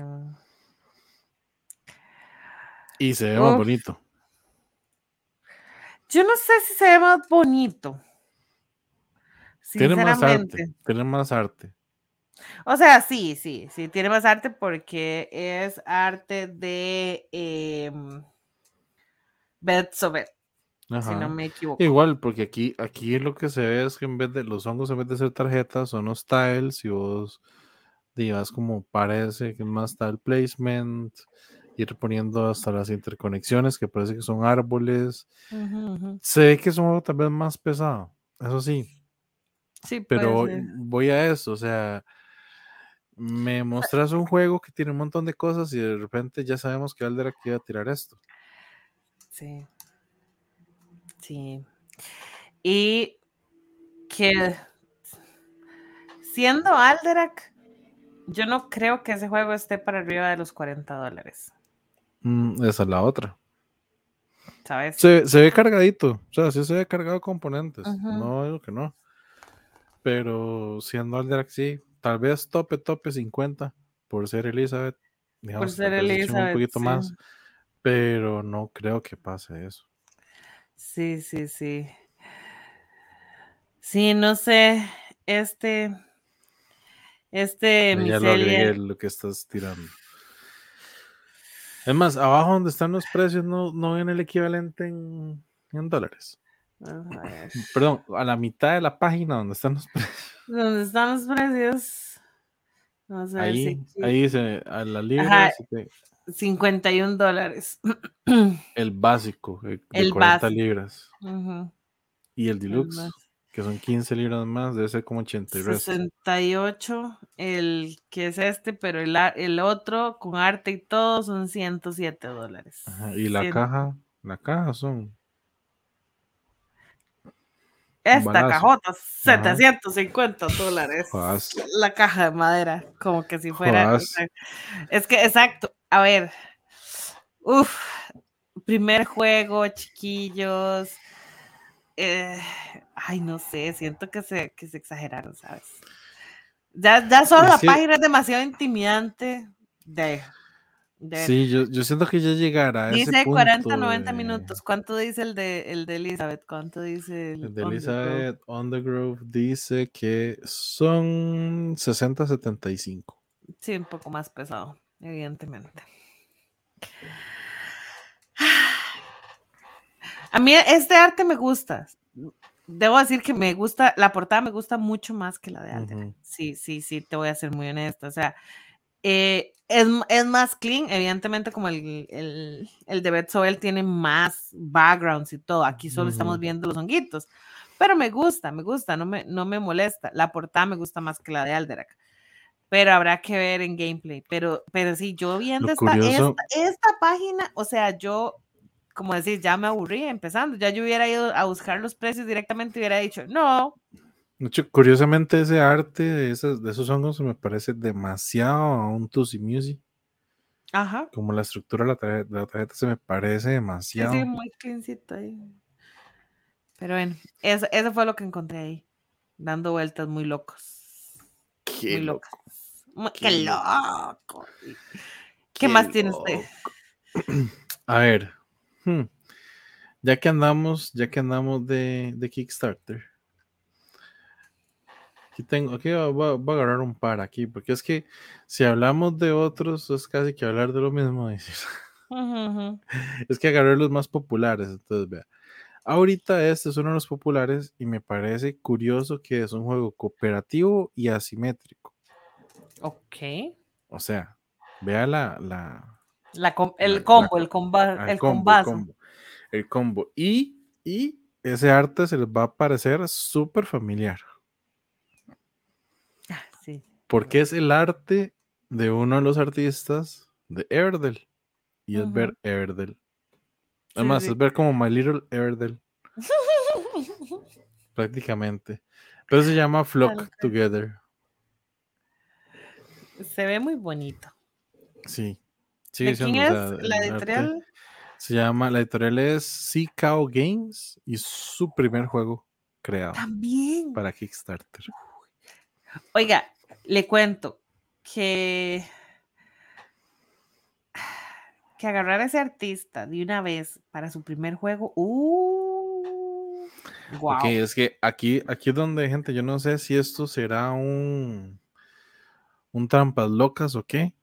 Y se ve más bonito. Yo no sé si se ve más bonito. Tiene más arte. Tiene más arte. O sea, sí, sí, sí, tiene más arte porque es arte de eh, Beth Sobet, si no me equivoco. Igual, porque aquí, aquí lo que se ve es que en vez de los hongos, en vez de ser tarjetas, son los tiles y vos digas como parece que más tile placement, ir poniendo hasta las interconexiones que parece que son árboles. Se ve que es un juego tal vez más pesado, eso sí, Sí, pero voy a eso, o sea, me mostras un juego que tiene un montón de cosas y de repente ya sabemos que Alderac iba a tirar esto. Sí. Sí. Y que siendo Alderac, yo no creo que ese juego esté para arriba de los 40 dólares, Mm, esa es la otra. ¿sabes? Se, se ve cargadito, o sea, sí se ve cargado de componentes, no digo que no. Pero siendo Alderac, sí, tal vez tope, tope 50 por ser Elizabeth. Digamos, ser vez echen Elizabeth, Un poquito sí. más, pero no creo que pase eso. Sí, sí, sí. Sí, no sé, este, este ya lo agregué lo que estás tirando. Es más, abajo donde están los precios no, no ven el equivalente en, en dólares. Vamos a ver, Perdón, a la mitad de la página donde están los precios. <laughs> ¿dónde están los precios? Vamos a ver si Ahí, ahí dice a la libra te- 51 dólares. el básico eh, <clears throat> de El 40 básico. libras. Ujú, Y el deluxe, básico. que son 15 libras más, debe ser como 80 y resto. 68, el que es este, pero el, el otro con arte y todo son 107 dólares. Ajá, Y la Cien- caja, la caja son. Esta cajota, 750 dólares. Jodas. La caja de madera, como que si fuera. Jodas. es que, exacto. A ver. Uf. Primer juego, chiquillos. eh, ay, no sé, siento que se, que se exageraron, ¿sabes? Ya, ya solo Es la página es demasiado intimidante. De, de- Sí, yo, yo siento que ya llegará a ese dice 40, punto 90 de- minutos. ¿Cuánto dice el de, el de Elizabeth? ¿Cuánto dice el, El de? Elizabeth Undergrove dice que son 60-75. Sí, un poco más pesado, evidentemente. A mí este arte me gusta. Debo decir que me gusta, la portada me gusta mucho más que la de Alderac. Ujú. Sí, sí, sí, te voy a ser muy honesta. O sea, eh, es, es más clean, evidentemente como el, el, el de Beth Sobel tiene más backgrounds y todo. Aquí solo estamos viendo los honguitos. Pero me gusta, me gusta, no me, no me molesta. La portada me gusta más que la de Alderac. Pero habrá que ver en gameplay. Pero, pero sí, yo viendo esta, esta, esta página, o sea, yo, como decir, ya me aburrí empezando. Ya yo hubiera ido a buscar los precios directamente y hubiera dicho, no, De hecho, curiosamente, ese arte de, esos, de esos hongos me parece demasiado a un Tusi Music. ajá. Como la estructura de la tarjeta, de la tarjeta se me parece demasiado. sí, muy cleancito ahí. Pero bueno, eso, eso fue lo que encontré ahí. Dando vueltas muy locos. Qué muy loco, locas. Muy- qué ¡Qué loco. loco! ¿Qué, qué más tiene usted? <clears throat> A ver, hmm, ya que andamos, ya que andamos de, de Kickstarter, Aquí tengo, aquí voy, a- voy a agarrar un par aquí, porque es que si hablamos de otros, es casi que hablar de lo mismo. <laughs> Es que agarré los más populares, entonces vea. Ahorita este es uno de los populares y me parece curioso que es un juego cooperativo y asimétrico. Ok. O sea, vea la, la, La com- La- el la combo, co- el, comba, el combo, el combo, el combo. Y, y ese arte se les va a parecer súper familiar. Porque es el arte de uno de los artistas de Everdell. Y es ver. Everdell. Además, sí. es ver como My Little Everdell, <laughs> prácticamente. Pero se llama Flock. Together. Se ve muy bonito. Sí. Sigue ¿De quién es la el arte editorial? Se llama, la editorial es Seacao Games y su primer juego creado También. para Kickstarter. Oiga, le cuento que que agarrar a ese artista de una vez para su primer juego, uh, wow. Ok, es que aquí, aquí es donde, gente, yo no sé si esto será un, un trampas locas o qué,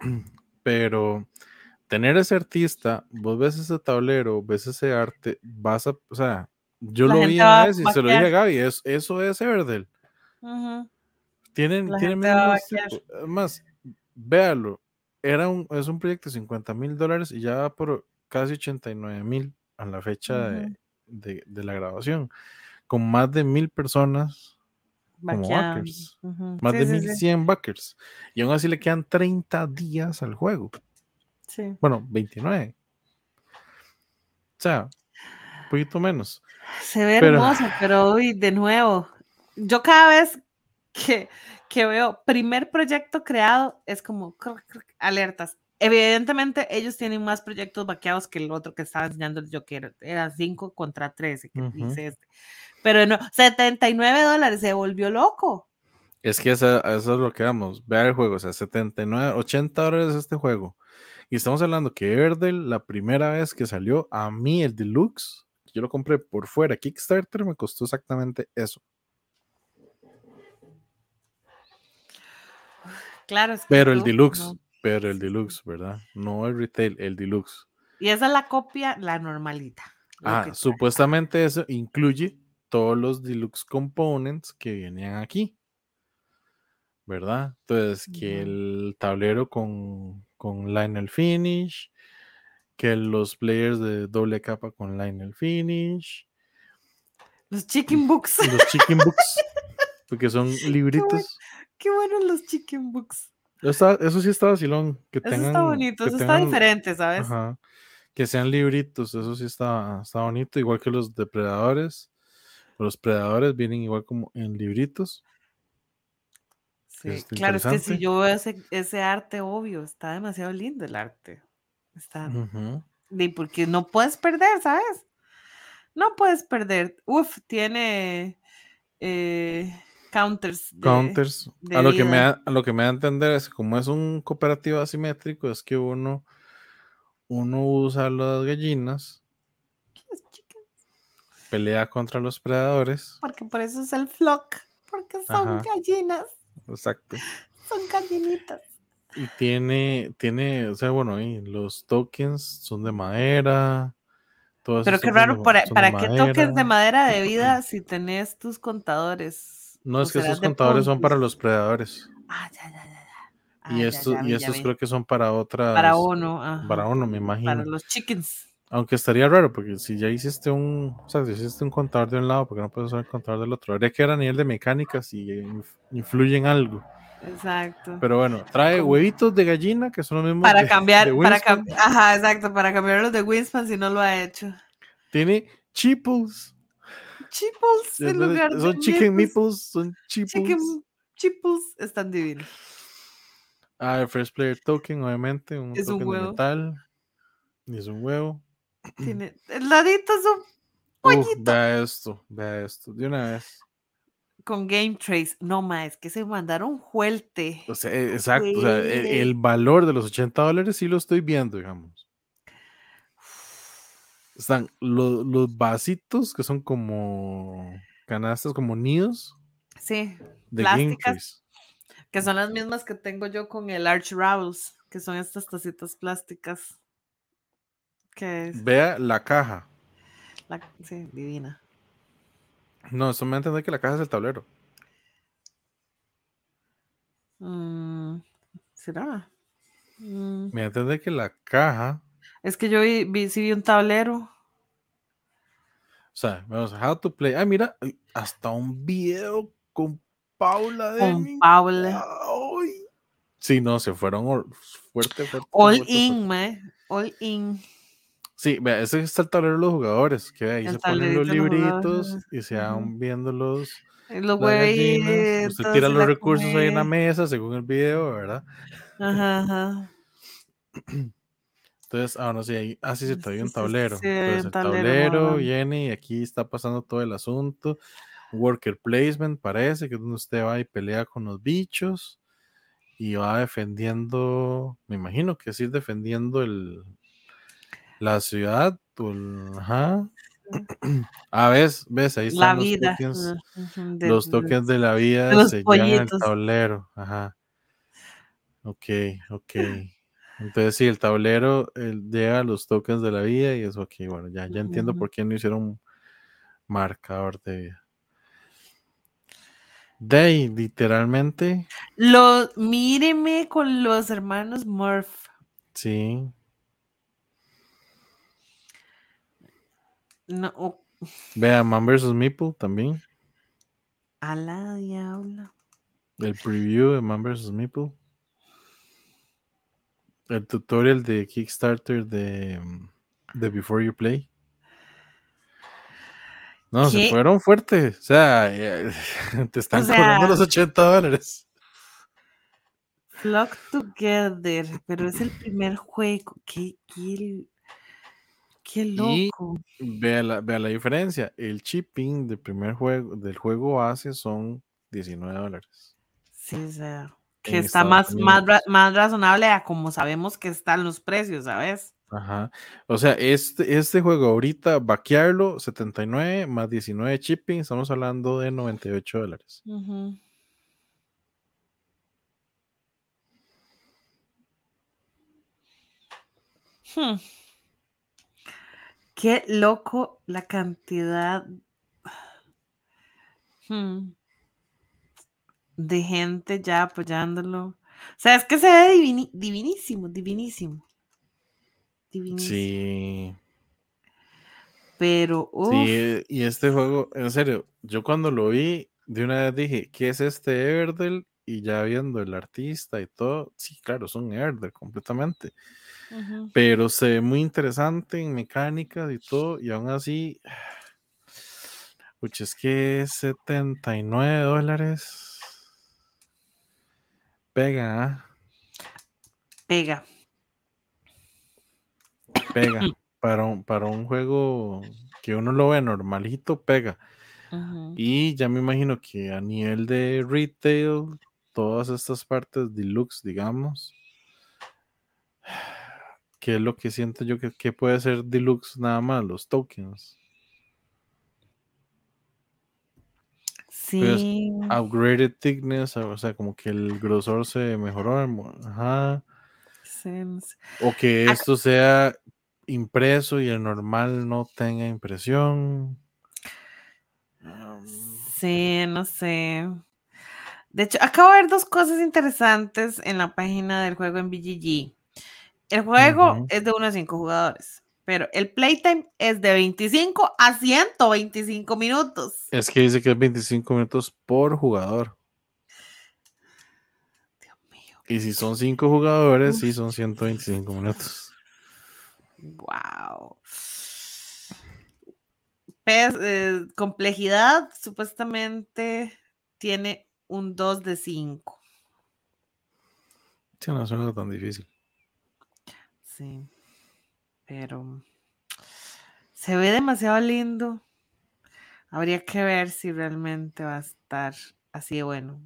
<clears throat> pero tener ese artista, vos ves ese tablero, ves ese arte, vas a, o sea, yo La lo vi a vez y se lo dije a. Gaby, es, eso es Everdell. Ujú. Tienen, tienen mismos vaquear. tipos. Además, véalo, era un, es un proyecto de 50 mil dólares y ya va por casi 89 mil a la fecha de- de, de la grabación, con más de mil personas como backers, más Sí, de sí, sí, 1100 backers, y aún así le quedan 30 días al juego, sí. bueno, 29. O sea, un poquito menos. Se ve Pero- hermoso, pero uy, de nuevo, yo cada vez que, que veo primer proyecto creado es como alertas. Evidentemente ellos tienen más proyectos vaqueados que el otro que estaba enseñando yo que era, era 5 contra 13 que Ujú. dice este. Pero no, 79 dólares, se volvió loco. Es que esa- eso es lo que vamos, vea el juego, o sea, 79, 80 dólares este juego. Y estamos hablando que Everdell, la primera vez que salió, a mí el deluxe, yo lo compré por fuera, Kickstarter, me costó exactamente eso. Claro, es que Pero el deluxe, no. pero el deluxe, ¿verdad? No el retail, el deluxe. Y esa es la copia, la normalita. Ah, trae. supuestamente eso incluye todos los deluxe components que venían aquí. ¿Verdad? Entonces, que el tablero con, con Lionel Finish, que los players de doble capa con Lionel Finish, Los chicken books. los chicken books, <laughs> porque son libritos. Qué buenos los chicken books. Está- eso sí está vacilón. Que Eso tengan, está bonito, eso está diferente, ¿sabes? Ajá. Que sean libritos, eso sí está, está bonito, igual que los depredadores. Los predadores vienen igual como en libritos. Sí, claro, es que si yo veo ese, ese arte, obvio, está demasiado lindo el arte. Está, y porque no puedes perder, ¿sabes? No puedes perder. Uf, tiene eh, counters. de- Counters. de A lo, que me da, a lo que me da a entender es que como es un cooperativo asimétrico, es que uno, uno usa las gallinas, pelea contra los predadores. Porque por eso es el flock, porque son Ajá. gallinas, Exacto. son gallinitas. Y tiene, tiene, o sea, bueno, y los tokens son de madera. Pero qué tokens raro, de- para, de ¿para qué toques de madera. madera de <clears throat> vida si tenés tus contadores? No, ¿O es que estos de contadores son para los predadores. Ah, ya, ya, ya, y Ah, ya, estos, ya y ya estos creo que son para otras. Para uno, ajá. Para uno, me imagino. Para los chickens. Aunque estaría raro, porque si ya hiciste un, o sea, si hiciste un contador de un lado, porque no puedes usar el contador del otro? Habría que ver a nivel de mecánica si inf- influye en algo. Exacto. Pero bueno, trae huevitos de gallina, que son los mismos para de- cambiar, de para Winston. cam- ajá, exacto, para cambiar los de Winspan si no lo ha hecho. Tiene chiples. Chiples en lugar de son chicken meeples. son chiples. Chicken chiples están divinos. Ah, el First Player Token, obviamente, un Es un token de huevo. metal. Es un huevo. <clears throat> Tiene el ladito es un Uf, pollito vea esto, vea esto, de una vez. con Game Trace. No más, es que se mandaron juelte. O sea, exacto, o sea, e- el, valor de los 80 dólares sí lo estoy viendo, digamos. Están lo- los vasitos que son como canastas, como nidos. Sí, de plásticas. Que son las mismas que tengo yo con el Arch Ravels, que son estas tacitas plásticas. Que es Vea la caja. la, sí, divina. No, eso me va a entender que la caja es el tablero. Mm, ¿Será? Mm, Me va a entender que la caja, Es que yo vi, vi, sí vi un tablero. o sea, vamos a how to play. Ah, mira, ay, hasta un video con Paula de Con Paula. Sí, no, se fueron fuerte, fuerte. All fuerte, in, fuerte. mae. All in. Sí, vea, ese está el tablero de los jugadores, que ahí El se ponen los los libritos jugadores, y se van viendo los, Y Los las gallinas. Usted tira los recursos ahí en la mesa según el video, ¿verdad? Ajá, ajá. <clears throat> Entonces, ahora sí, ahí, ah, sí, sí, todavía un tablero. sí, hay Entonces, el tablero viene y aquí está pasando todo el asunto. Worker placement parece que es donde usted va y pelea con los bichos y va defendiendo, me imagino que sí, defendiendo el, la ciudad. el- ajá. Ah, <clears throat> ves, ves, ahí La están los vida. tokens. de- Los de- tokens de la vida los se pollitos. tablero. Ajá. Ok, ok. Entonces, sí, el tablero el, llega a los tokens de la vida y eso aquí, bueno, ya, ya entiendo por qué no hicieron marcador de vida. Ahí, literalmente, Lo, míreme con los hermanos Murph. sí. No, oh, Vea, Man vs. Meeple también. a la diabla. El preview de Man vs. Meeple. El tutorial de Kickstarter de, mm, de Before You Play. No, se fueron fuertes. O sea, eh, <laughs> te están O cobrando los 80 dólares. Flock Together, pero es el primer juego. Qué, qué, qué Y- loco. Vea la, vea la diferencia. El shipping del primer juego, del juego base son 19 dólares. Sí, o sea, que está Estados más, más, Unidos. más razonable a como sabemos que están los precios, ¿sabes? Ajá. O sea, este, este juego ahorita, vaquearlo, 79 más 19 shipping, estamos hablando de 98 dólares. Ujú. Hmm. Qué loco la cantidad hmm, de gente ya apoyándolo. O sea, es que se ve divini- divinísimo, divinísimo. Divinísimo. Sí, Pero, sí, y este juego, en serio, yo cuando lo vi, de una vez dije, ¿qué es este Everdell? Y ya viendo el artista y todo, sí, claro, es un Everdell completamente, pero se ve muy interesante en mecánicas y todo, y aún así, <sighs> pucha, es que 79 dólares pega, ¿ah? pega. pega. <coughs> Para un, para un juego que uno lo ve normalito, pega. Y ya me imagino que a nivel de retail, todas estas partes deluxe, digamos, <sighs> que es lo que siento yo que, que puede ser deluxe nada más, los tokens. Sí. Upgraded thickness, o sea, como que el grosor se mejoró. Ajá. sé. O que esto sea impreso y el normal no tenga impresión. Um, Sí, no sé. De hecho, acabo de ver dos cosas interesantes en la página del juego en BGG. El juego es de 1 a 5 jugadores, pero el playtime es de 25 a 125 minutos. Es que dice que es 25 minutos por jugador. Dios mío. Y si son 5 jugadores, sí son 125 minutos. Wow. Pes- eh, complejidad supuestamente tiene un 2 de 5. Sí, no suena tan difícil. Sí. Pero se ve demasiado lindo. Habría que ver si realmente va a estar así de bueno.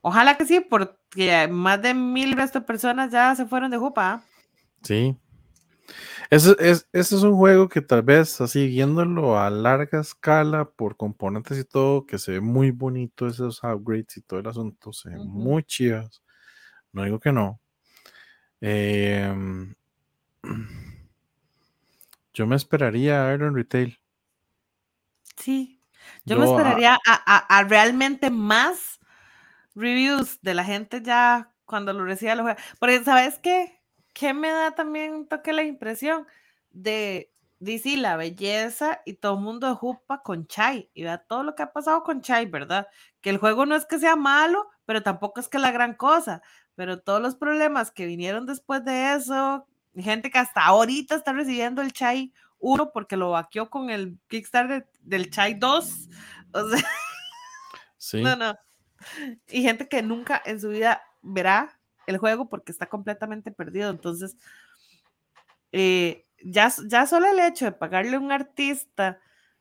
Ojalá que sí, porque más de mil resto de personas ya se fueron de Jupa. Sí. Ese es, ese es un juego que tal vez así viéndolo a larga escala por componentes y todo, que se ve muy bonito esos upgrades y todo el asunto, se ven muy chidas. No digo que no. Em, <clears throat> yo me esperaría a en retail. Sí. Yo me Yo, ah, esperaría a, a- a realmente más reviews de la gente ya cuando lo reciba lo. Porque, ¿sabes qué? ¿Qué me da también un toque la impresión de, DC, la belleza y todo el mundo jupa con Chai? Y vea todo lo que ha pasado con Chai, ¿verdad? Que el juego no es que sea malo, pero tampoco es que la gran cosa. Pero todos los problemas que vinieron después de eso, gente que hasta ahorita está recibiendo el Chai 1 porque lo vaqueó con el Kickstarter del Chai 2. O sea, <laughs> sí. no, no. Y gente que nunca en su vida verá el juego porque está completamente perdido. Entonces, eh, ya, ya solo el hecho de pagarle a un artista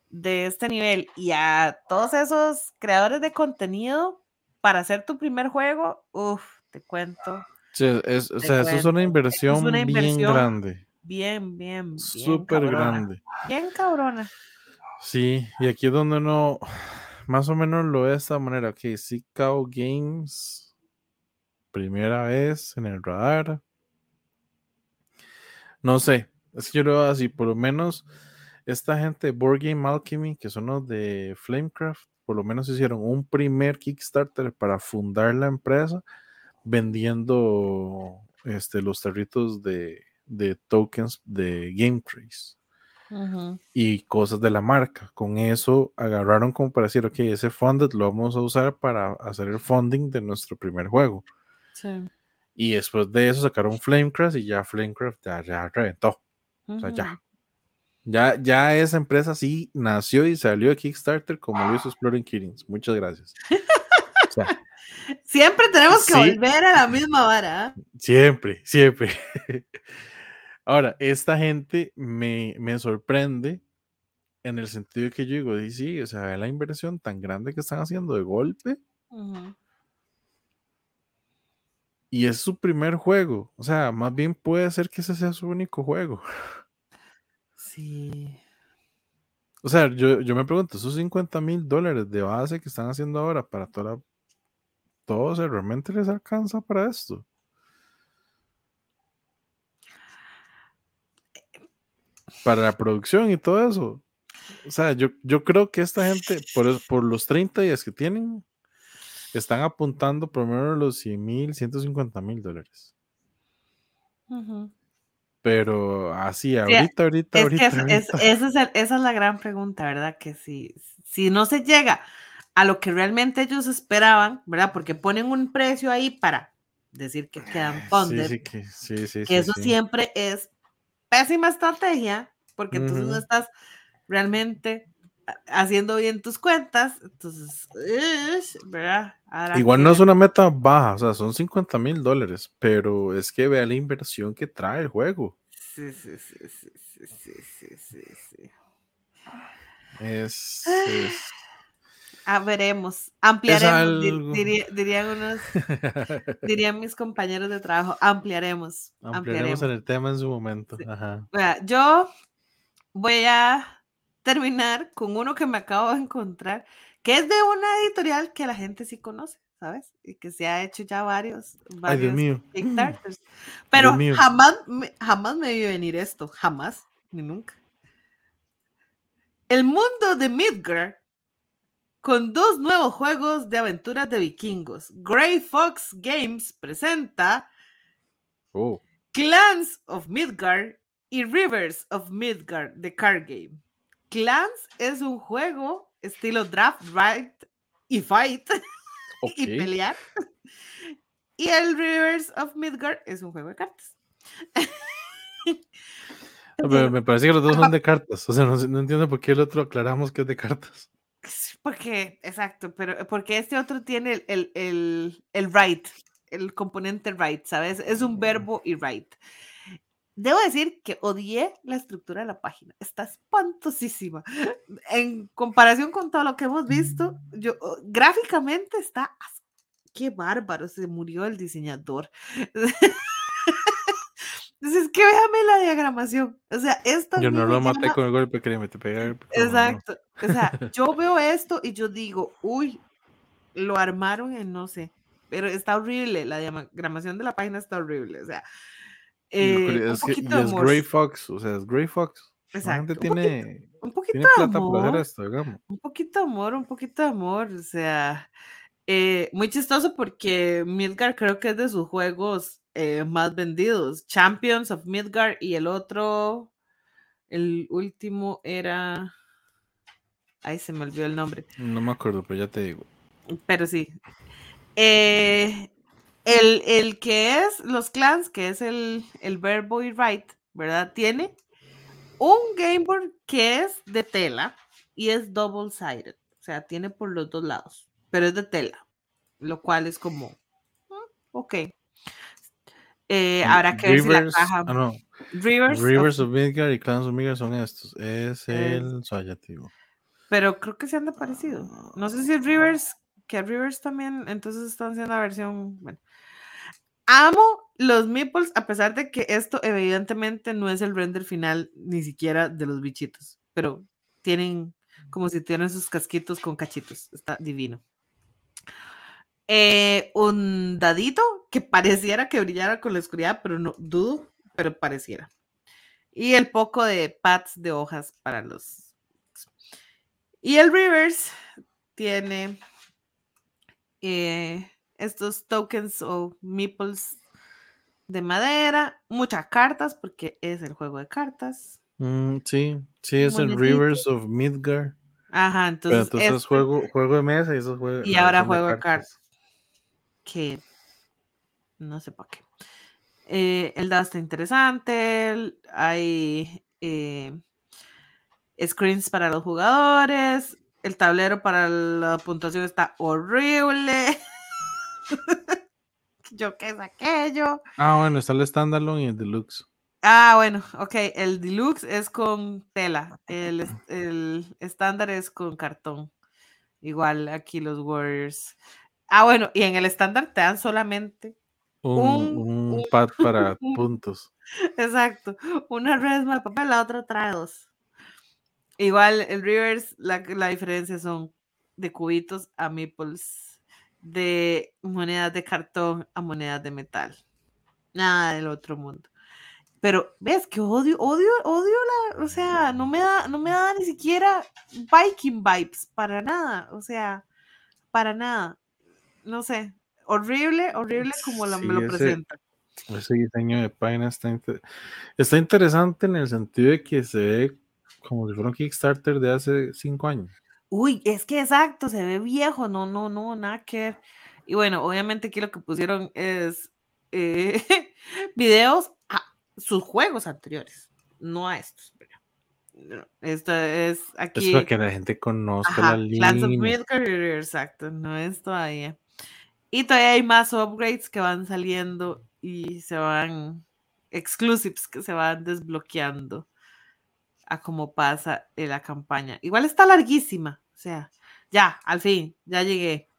de este nivel y a todos esos creadores de contenido para hacer tu primer juego, uff, te cuento. Sí, es- o sea, eso es una inversión, una bien grande, Bien, bien, bien. súper grande. Bien cabrona. Sí, y aquí es donde uno más o menos lo ve de esta manera. Ok, sí, Cow Games, primera vez en el radar. No sé, es que yo lo veo así, por lo menos esta gente de Board Game Alchemy, que son los de Flamecraft, por lo menos hicieron un primer Kickstarter para fundar la empresa vendiendo este, los tarritos de, de tokens de Game Trace Ujú, y cosas de la marca. Con eso agarraron como para decir, ok, ese funded lo vamos a usar para hacer el funding de nuestro primer juego. sí, Y después de eso sacaron Flamecraft y ya Flamecraft ya, ya reventó. O sea, ya. Ya, ya esa empresa sí nació y salió de Kickstarter como lo hizo Exploring Kittens. Muchas gracias. <laughs> O sea, Siempre tenemos que Sí. volver a la misma vara. ¿ah? siempre, siempre. <laughs> Ahora, esta gente me, me sorprende en el sentido de que yo digo, "Sí, sí, o sea, la inversión tan grande que están haciendo de golpe y es su primer juego. O sea, más bien puede ser que ese sea su único juego. Sí. O sea, yo, yo me pregunto, esos 50 mil dólares de base que están haciendo ahora para toda la... Todo, o sea, ¿realmente les alcanza para esto? Para la producción y todo eso. O sea, yo, yo creo que esta gente, por, por los 30 días que tienen, están apuntando por lo menos los 100 mil, 150 mil dólares. Pero así, Sí, ahorita, ahorita, ahorita, esa es la gran pregunta, ¿verdad? Que si, si no se llega a lo que realmente ellos esperaban, ¿verdad? Porque ponen un precio ahí para decir que quedan ah, funded. Sí, sí, sí, que eso siempre es pésima estrategia, porque uh -huh. entonces no estás realmente ah, haciendo bien tus cuentas, entonces, ¿verdad? Igual no es una meta baja, o sea, son 50 mil dólares, pero es que vea la inversión que trae el juego. Sí, sí, sí, sí, sí, sí, sí, sí. Es, es Ah, veremos, ampliaremos, algo. diría- dirían unos, <laughs> dirían mis compañeros de trabajo, ampliaremos, Ampliaremos ampliaremos. en el tema en su momento. Sí. Ajá. Vea, yo voy a terminar con uno que me acabo de encontrar, que es de una editorial que la gente sí conoce, ¿sabes? Y que se ha hecho ya varios, Ay, Dios varios mío. <laughs> Pero mío. jamás, jamás me vi venir esto, jamás, ni nunca. El mundo de Midgard con dos nuevos juegos de aventuras de vikingos. Grey Fox Games presenta Oh, Clans of Midgard y Rivers of Midgard, The Card Game. Clans es un juego estilo draft, right y fight <laughs> y pelear. Y el Rivers of Midgard es un juego de cartas. Ah, pero me parece que los dos son de cartas. O sea, no entiendo por qué el otro aclaramos que es de cartas. Porque, exacto, pero porque este otro tiene el, el, el, el right, el componente right, ¿sabes? Es un verbo y right. Debo decir que odié la estructura de la página. Está espantosísima. En comparación con todo lo que hemos visto, yo, oh, gráficamente está... Qué bárbaro, se murió el diseñador. <laughs> Entonces, es que véame la diagramación. O sea, esto. Yo no me lo maté llama- con el golpe que le metí pegar. Exacto. O sea, yo veo esto y yo digo, uy, lo armaron en no sé. Pero está horrible. La diagramación de la página está horrible. O sea, eh, un es, que, y de es. Gray Fox, o sea, es Gray Fox. La gente Exacto. Un poquito, tiene, un poquito tiene de plata para amor. hacer esto, digamos. Un poquito de amor, un poquito de amor. O sea, eh, muy chistoso porque Midgar creo que es de sus juegos eh, más vendidos. Champions of Midgar y el otro, el último era. Ay, se me olvidó el nombre. No me acuerdo, pero ya te digo. Pero sí. Eh, el, el que es los clans, que es el, el Verbo y Right, ¿verdad? Tiene un Game Boy que es de tela y es double sided. O sea, tiene por los dos lados, pero es de tela, lo cual es como, mm, ok. Eh, habrá que ver si la Rivers, caja. ah, no, Rivers, of- Rivers of Midgard y Clans of Midgard son estos. Es Es- el Sayativo. pero creo que se han parecido. No sé si es Rivers, que Rivers también, entonces están haciendo la versión. Bueno. Amo los meeples, a pesar de que esto evidentemente no es el render final ni siquiera de los bichitos, pero tienen como si tienen sus casquitos con cachitos. Está divino. Eh, un dadito que pareciera que brillara con la oscuridad, pero no dudo, pero pareciera. Y el poco de pads de hojas para los. Y el Rivers tiene eh, estos tokens o meeples de madera, muchas cartas, porque es el juego de cartas. Mm, sí, sí, es el. Rivers of Midgard. Ajá, Pero entonces, entonces este, juego, juego de mesa y eso es juego. Y ahora juego de cartas. que no sé para qué. Eh, el dado está interesante, hay eh, screens para los jugadores, el tablero para la puntuación está horrible. <laughs> Yo qué es aquello. Ah, bueno, está el Standalone y el Deluxe. Ah, bueno, ok. El deluxe es con tela. El, el estándar es con cartón. Igual aquí los Warriors. Ah, bueno, y en el estándar te dan solamente, Un, Un- pad para <laughs> un- puntos. exacto, una resma de papel, la otra trae dos. Igual el Rivers, la, la diferencia son de cubitos a meeples, de monedas de cartón a monedas de metal. Nada del otro mundo. Pero, ¿ves? Que odio, odio, odio la, o sea, no me da, no me da ni siquiera Viking vibes, para nada, o sea, para nada. No sé, horrible, horrible como la, me Sí, lo ese- presenta. Ese diseño de página está, inter- está interesante en el sentido de que se ve como si fuera un Kickstarter de hace cinco años. Uy, es que exacto, se ve viejo, no, no, no, nada que ver. Y bueno, obviamente aquí lo que pusieron es eh, <laughs> videos a sus juegos anteriores, no a estos. pero Esto es Es aquí. para que la gente conozca Ajá, la Clans of línea. Midgard, exacto, no es todavía. Y todavía hay más upgrades que van saliendo y se van, exclusives que se van desbloqueando a como pasa en la campaña. Igual está larguísima, o sea, ya, al fin, ya llegué.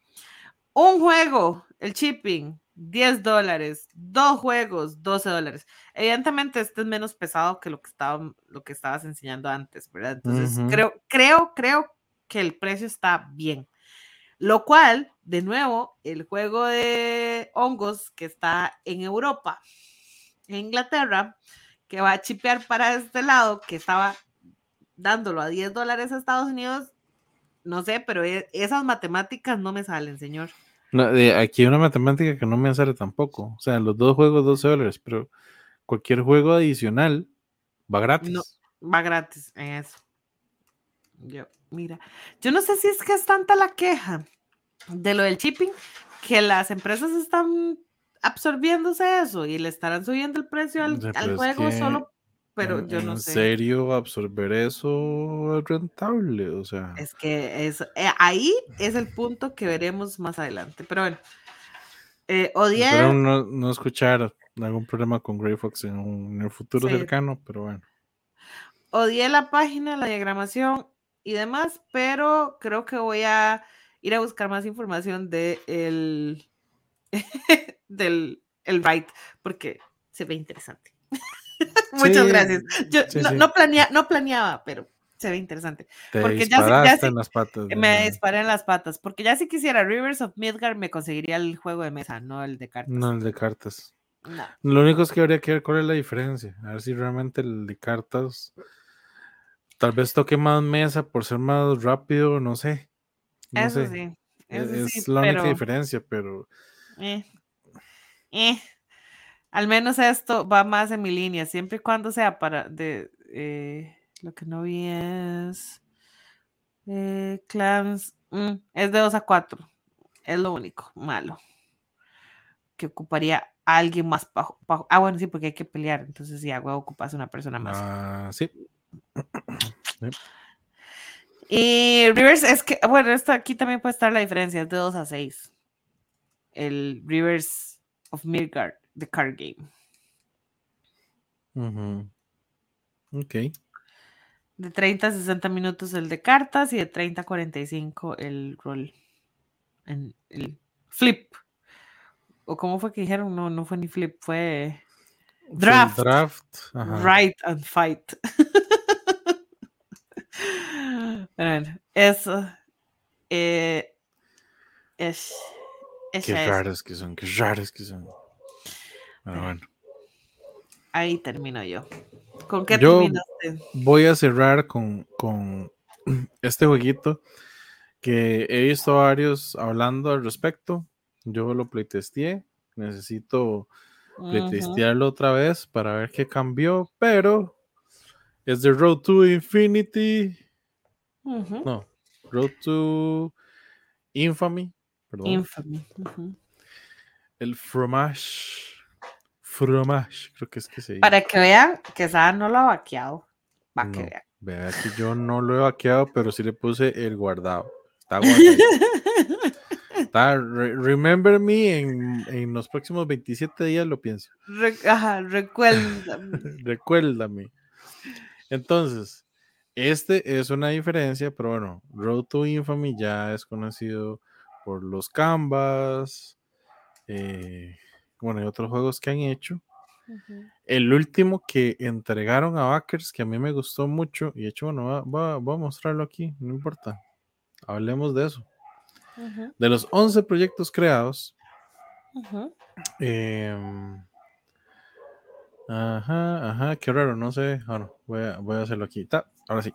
Un juego, el shipping, 10 dólares, dos juegos, 12 dólares. Evidentemente este es menos pesado que lo que, estaba, lo que estabas enseñando antes, ¿verdad? Entonces, creo, creo, creo que el precio está bien. Lo cual, de nuevo, el juego de hongos que está en Europa, en Inglaterra, que va a chipear para este lado, que estaba dándolo a 10 dólares a Estados Unidos, no sé, pero e- esas matemáticas no me salen, señor. No, de- aquí hay una matemática que no me sale tampoco. O sea, los dos juegos 12 dólares, pero cualquier juego adicional va gratis. No. Va gratis en eso. Yo, mira, yo no sé si es que es tanta la queja de lo del shipping que las empresas están absorbiéndose eso y le estarán subiendo el precio al, al juego que solo, pero en, yo no en sé. serio, absorber eso es rentable. O sea, Es que es, eh, ahí es el punto que veremos más adelante. Pero bueno, eh, odié, espero no, no escuchar algún problema con Grey Fox en, un- en el futuro Sí. cercano, pero bueno. odié la página, la diagramación y demás, pero creo que voy a ir a buscar más información de el, <laughs> del el ride, porque se ve interesante. <laughs> Muchas Sí, gracias. Yo sí, no, sí. no planea- no planeaba, pero se ve interesante. Te Porque ya ya en las patas. Me disparé en las patas, porque ya si quisiera Rivers of Midgard me conseguiría el juego de mesa, no el de cartas. No, el de cartas. No. Lo único es que habría que ver cuál es la diferencia. A ver si realmente el de cartas tal vez toque más mesa por ser más rápido, no sé. No eso sé. sí. E- Eso Es sí, la única diferencia, pero eh, eh. Al menos esto va más en mi línea, siempre y cuando sea para de eh, lo que no vi es clans, mm, es de 2 a 4. Es lo único malo. Que ocuparía a alguien más bajo, bajo- Ah, bueno, sí, porque hay que pelear. Entonces, sí, a huevo ocupas una persona más. ah, sí. <clears throat> Y Rivers es que, bueno, esto aquí también puede estar la diferencia, es de 2 a 6. El Rivers of Midgard, the card game. Ujú. Ok. De 30 a 60 minutos el de cartas y de 30 a 45 el rol. En el flip. ¿O cómo fue que dijeron? No, no fue ni flip, fue Draft. draft. ajá. right and fight. <laughs> Bueno, eso eh, es, Qué es- raros que son, qué raros que son. Pero bueno. Ahí termino yo. ¿Con qué Yo- terminaste? Voy a cerrar con, con <clears throat> este jueguito que he visto varios hablando al respecto. Yo lo playtesteé. Necesito playtestearlo otra vez para ver qué cambió, pero es de Road to Infinity. No, Road to Infamy. Perdón. Infamy. el Fromage. Fromage, creo que es que se dice. Para que vean que Sada no lo ha vaqueado. Va que vean. Vea que yo no lo he vaqueado, pero sí le puse el guardado. Está guardado. <laughs> Está, re- remember me en, en los próximos 27 días lo pienso. Re- ajá, recuerda. <laughs> Recuérdame. Entonces, este es una diferencia, pero bueno, Road to Infamy ya es conocido por los Canvas, eh, bueno, y otros juegos que han hecho. El último que entregaron a Backers, que a mí me gustó mucho, y de hecho, bueno, va- va- voy a mostrarlo aquí, no importa. Hablemos de eso. De los 11 proyectos creados, em, ajá, ajá, qué raro, no sé. Bueno, voy a, voy a hacerlo aquí. Ta, ahora sí.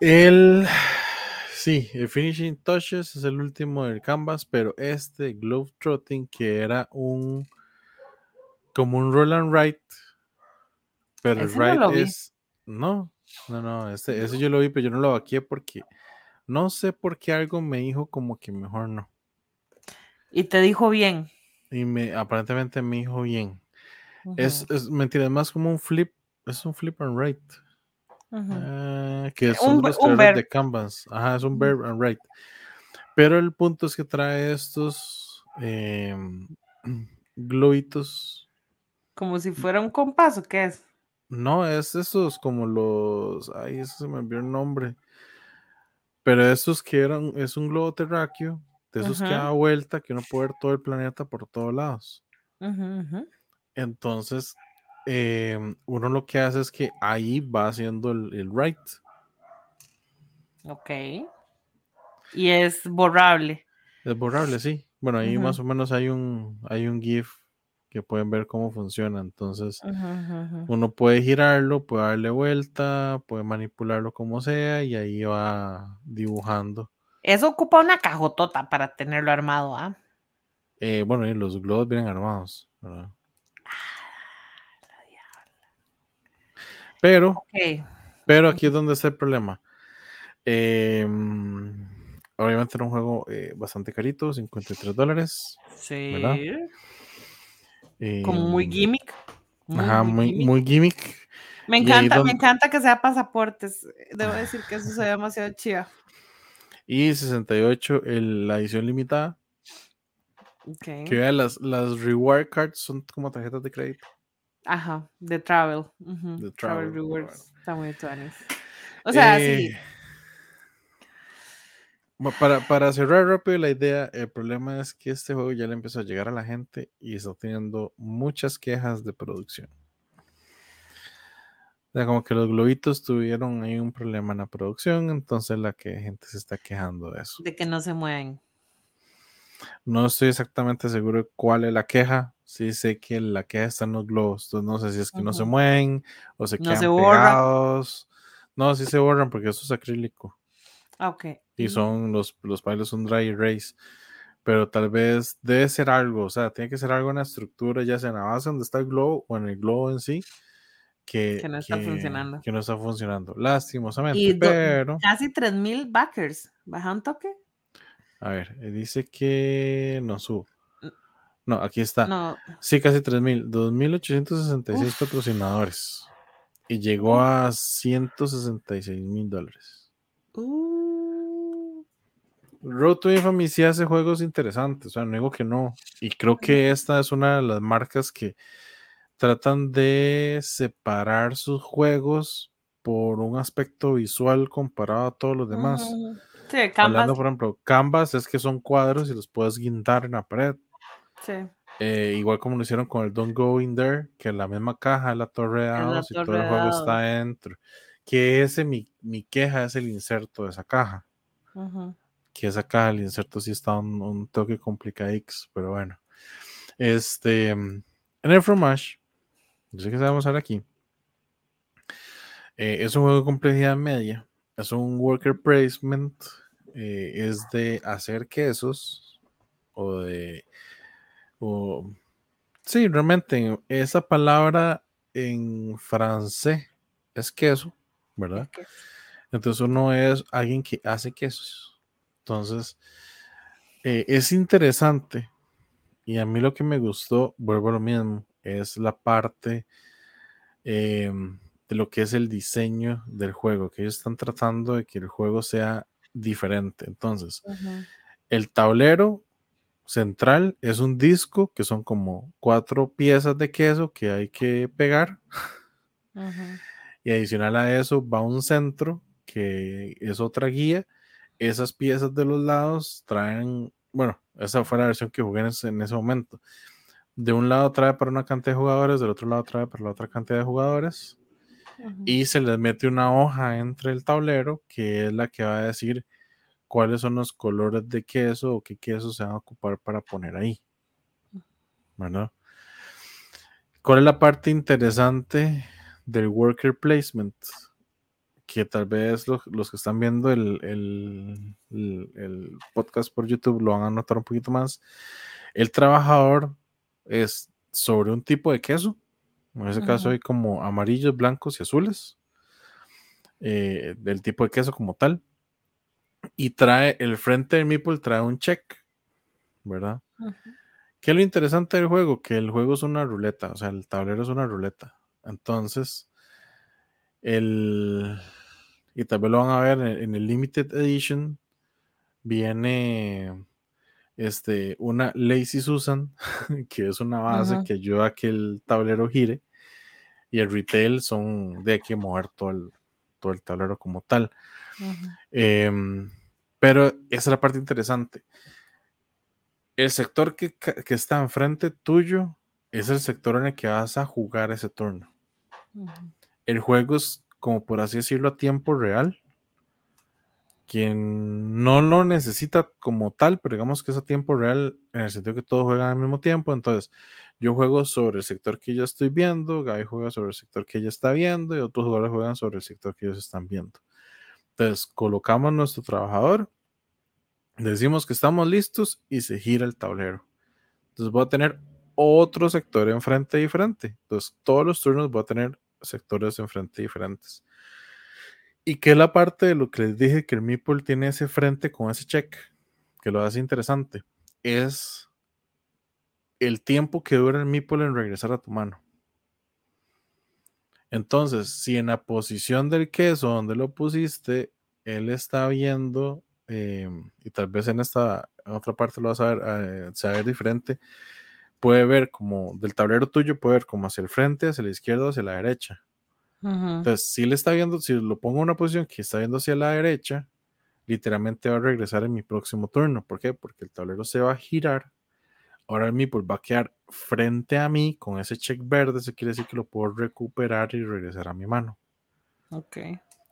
El. Sí, el Finishing Touches es el último del Canvas, pero este Glove Trotting, que era un. como un roll and write. Pero el no write es. No, no, no, ese, ese yo lo vi, pero yo no lo vaqué porque. No sé por qué algo me dijo como que mejor no. Y te dijo bien. Y me aparentemente me dijo bien. Es, es mentira, es más como un flip. Es un flip and write. Ah, que son los un de Canvas. Ajá, es un bear and write. Pero el punto es que trae estos em, <clears throat> globitos. Como si fuera un compás, ¿o qué es? No, es esos como los. Ay, eso se me olvidó el nombre. Pero estos que eran. Es un globo terráqueo. De esos que da vuelta, que uno puede ver todo el planeta por todos lados. Entonces, em, uno lo que hace es que ahí va haciendo el, el write. Ok. Y es borrable. Es borrable, sí. Bueno, ahí más o menos hay un, hay un GIF que pueden ver cómo funciona. Entonces, uno puede girarlo, puede darle vuelta, puede manipularlo como sea y ahí va dibujando. Eso ocupa una cajotota para tenerlo armado, ¿ah? Eh, bueno, y los globos vienen armados. ¿verdad? Pero, pero aquí es donde está el problema. Em, obviamente era un juego eh, bastante carito, 53 dólares. Sí. ¿Verdad? Como muy Em, gimmick. Ajá, muy, gimmick. muy gimmick. Me encanta, donde- me encanta que sea pasaportes. Debo decir que eso se ve demasiado chiva. Y 68 el- la edición limitada. Que vea, las, las reward cards son como tarjetas de crédito. Ajá, de travel. ujú, De travel, travel, rewards. bueno. Está muy tuanis. O sea, Eh, sí. Para, para cerrar rápido la idea, el problema es que este juego ya le empezó a llegar a la gente y está teniendo muchas quejas de producción. O sea, como que los globitos tuvieron ahí un problema en la producción, entonces la que gente se está quejando de eso. De que no se mueven. No estoy exactamente seguro de cuál es la queja. Sí sé que la queja está en los globos. Entonces no sé si es que no se mueven o se quedan pegados. No, sí se borran porque eso es acrílico. Ah, ok. Y son los, los bailes son dry erase. Pero tal vez debe ser algo, o sea, tiene que ser algo en la estructura, ya sea en la base donde está el globo o en el globo en sí, que, que no está funcionando. Que no está funcionando, lastimosamente. pero... Casi 3000 backers. ¿Baja un toque? A ver, eh, dice que no subo. No, aquí está. Sí, casi 3000. 2866 patrocinadores. Y llegó a 166 mil dólares. Uh. Road to Infamy sí hace juegos interesantes, o sea, no digo que no. Y creo que esta es una de las marcas que tratan de separar sus juegos por un aspecto visual comparado a todos los demás. Sí, Hablando, por ejemplo, Canvas es que son cuadros y los puedes guindar en la pared. Sí. Eh, igual como lo hicieron con el Don't Go In There, que en la misma caja la torre y todo el juego está dentro. Que ese, mi, mi, queja es el inserto de esa caja. Que esa caja, el inserto sí está un, un toque complicadix, pero bueno. Este, en el Fromage, yo sé que sabemos ahora aquí. Eh, es un juego de complejidad media. Es un worker placement. Eh, es de hacer quesos o de sí, realmente esa palabra en francés es queso, ¿verdad? Entonces uno es alguien que hace quesos. Entonces, eh, es interesante. Y a mí lo que me gustó, vuelvo a lo mismo, es la parte em, de lo que es el diseño del juego, que ellos están tratando de que el juego sea diferente. Entonces, el tablero central es un disco que son como cuatro piezas de queso que hay que pegar. Y adicional a eso va un centro que es otra guía. Esas piezas de los lados traen, bueno, esa fue la versión que jugué en ese, momento. De un lado trae para una cantidad de jugadores, del otro lado trae para la otra cantidad de jugadores. Y se les mete una hoja entre el tablero que es la que va a decir cuáles son los colores de queso o qué queso se van a ocupar para poner ahí. ¿Verdad? ¿Cuál es la parte interesante del worker placement? Que tal vez los, que están viendo el, podcast por YouTube lo van a notar un poquito más. El trabajador es sobre un tipo de queso. En ese caso hay como amarillos, blancos y azules. Eh, del tipo de queso como tal y trae el frente del Meeple trae un check, ¿verdad? ¿Qué es lo interesante del juego? Que el juego es una ruleta, o sea, el tablero es una ruleta. Entonces, el. Y también lo van a ver en, el Limited Edition. Viene este, una Lazy Susan, <laughs> que es una base que ayuda a que el tablero gire. Y el retail son de que mover todo el, todo el tablero como tal. Em, pero esa es la parte interesante. El sector que, está enfrente tuyo es el sector en el que vas a jugar ese turno. El juego es, como por así decirlo, a tiempo real. Quien no lo necesita como tal, pero digamos que es a tiempo real en el sentido que todos juegan al mismo tiempo. Entonces, yo juego sobre el sector que yo estoy viendo, Gaby juega sobre el sector que ella está viendo y otros jugadores juegan sobre el sector que ellos están viendo. Entonces, colocamos nuestro trabajador, decimos que estamos listos y se gira el tablero. Entonces, voy a tener otro sector enfrente diferente. Entonces, todos los turnos voy a tener sectores enfrente diferentes. Y que la parte de lo que les dije que el Meeple tiene ese frente con ese check, que lo hace interesante, es el tiempo que dura el Meeple en regresar a tu mano. Entonces, si en la posición del queso donde lo pusiste, él está viendo, em, y tal vez en esta otra parte lo vas a ver, eh, diferente, puede ver como del tablero tuyo, puede ver como hacia el frente, hacia la izquierda, hacia la derecha. Entonces, si él está viendo, si lo pongo en una posición que está viendo hacia la derecha, literalmente va a regresar en mi próximo turno. ¿Por qué? Porque el tablero se va a girar. Ahora el meeple va a quedar frente a mí con ese check verde. Eso quiere decir que lo puedo recuperar y regresar a mi mano. Ok.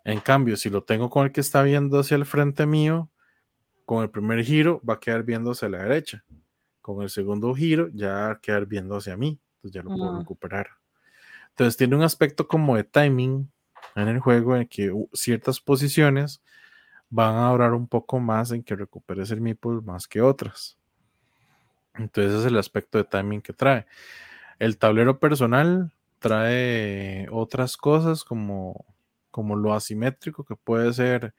En cambio, si lo tengo con el que está viendo hacia el frente mío, con el primer giro va a quedar viendo hacia la derecha. Con el segundo giro ya va a quedar viendo hacia mí. Entonces ya lo puedo Mm. recuperar. Entonces tiene un aspecto como de timing en el juego en que ciertas posiciones van a durar un poco más en que recuperes el meeple más que otras. Entonces ese es el aspecto de timing que trae. El tablero personal trae otras cosas como, como lo asimétrico que puede ser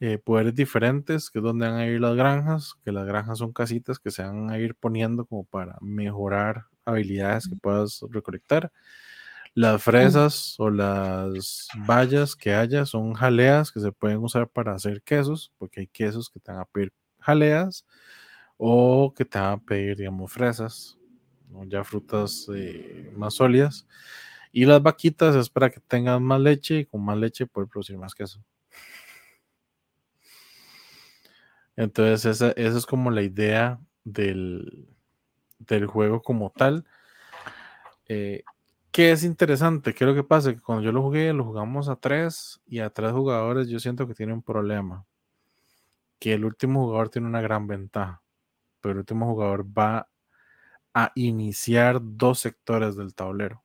eh, poderes diferentes, que es donde van a ir las granjas, que las granjas son casitas que se van a ir poniendo como para mejorar habilidades que puedas recolectar. Las fresas o las bayas que haya son jaleas que se pueden usar para hacer quesos, porque hay quesos que te van a pedir jaleas o que te van a pedir, digamos, fresas, ya frutas eh, más sólidas. Y las vaquitas es para que tengan más leche y con más leche poder producir más queso. Entonces, esa, esa es como la idea del, del juego como tal. Eh, que es interesante, ¿qué es lo que pasa? Que cuando yo lo jugué, lo jugamos a tres y a tres jugadores, yo siento que tiene un problema. Que el último jugador tiene una gran ventaja, pero el último jugador va a iniciar dos sectores del tablero.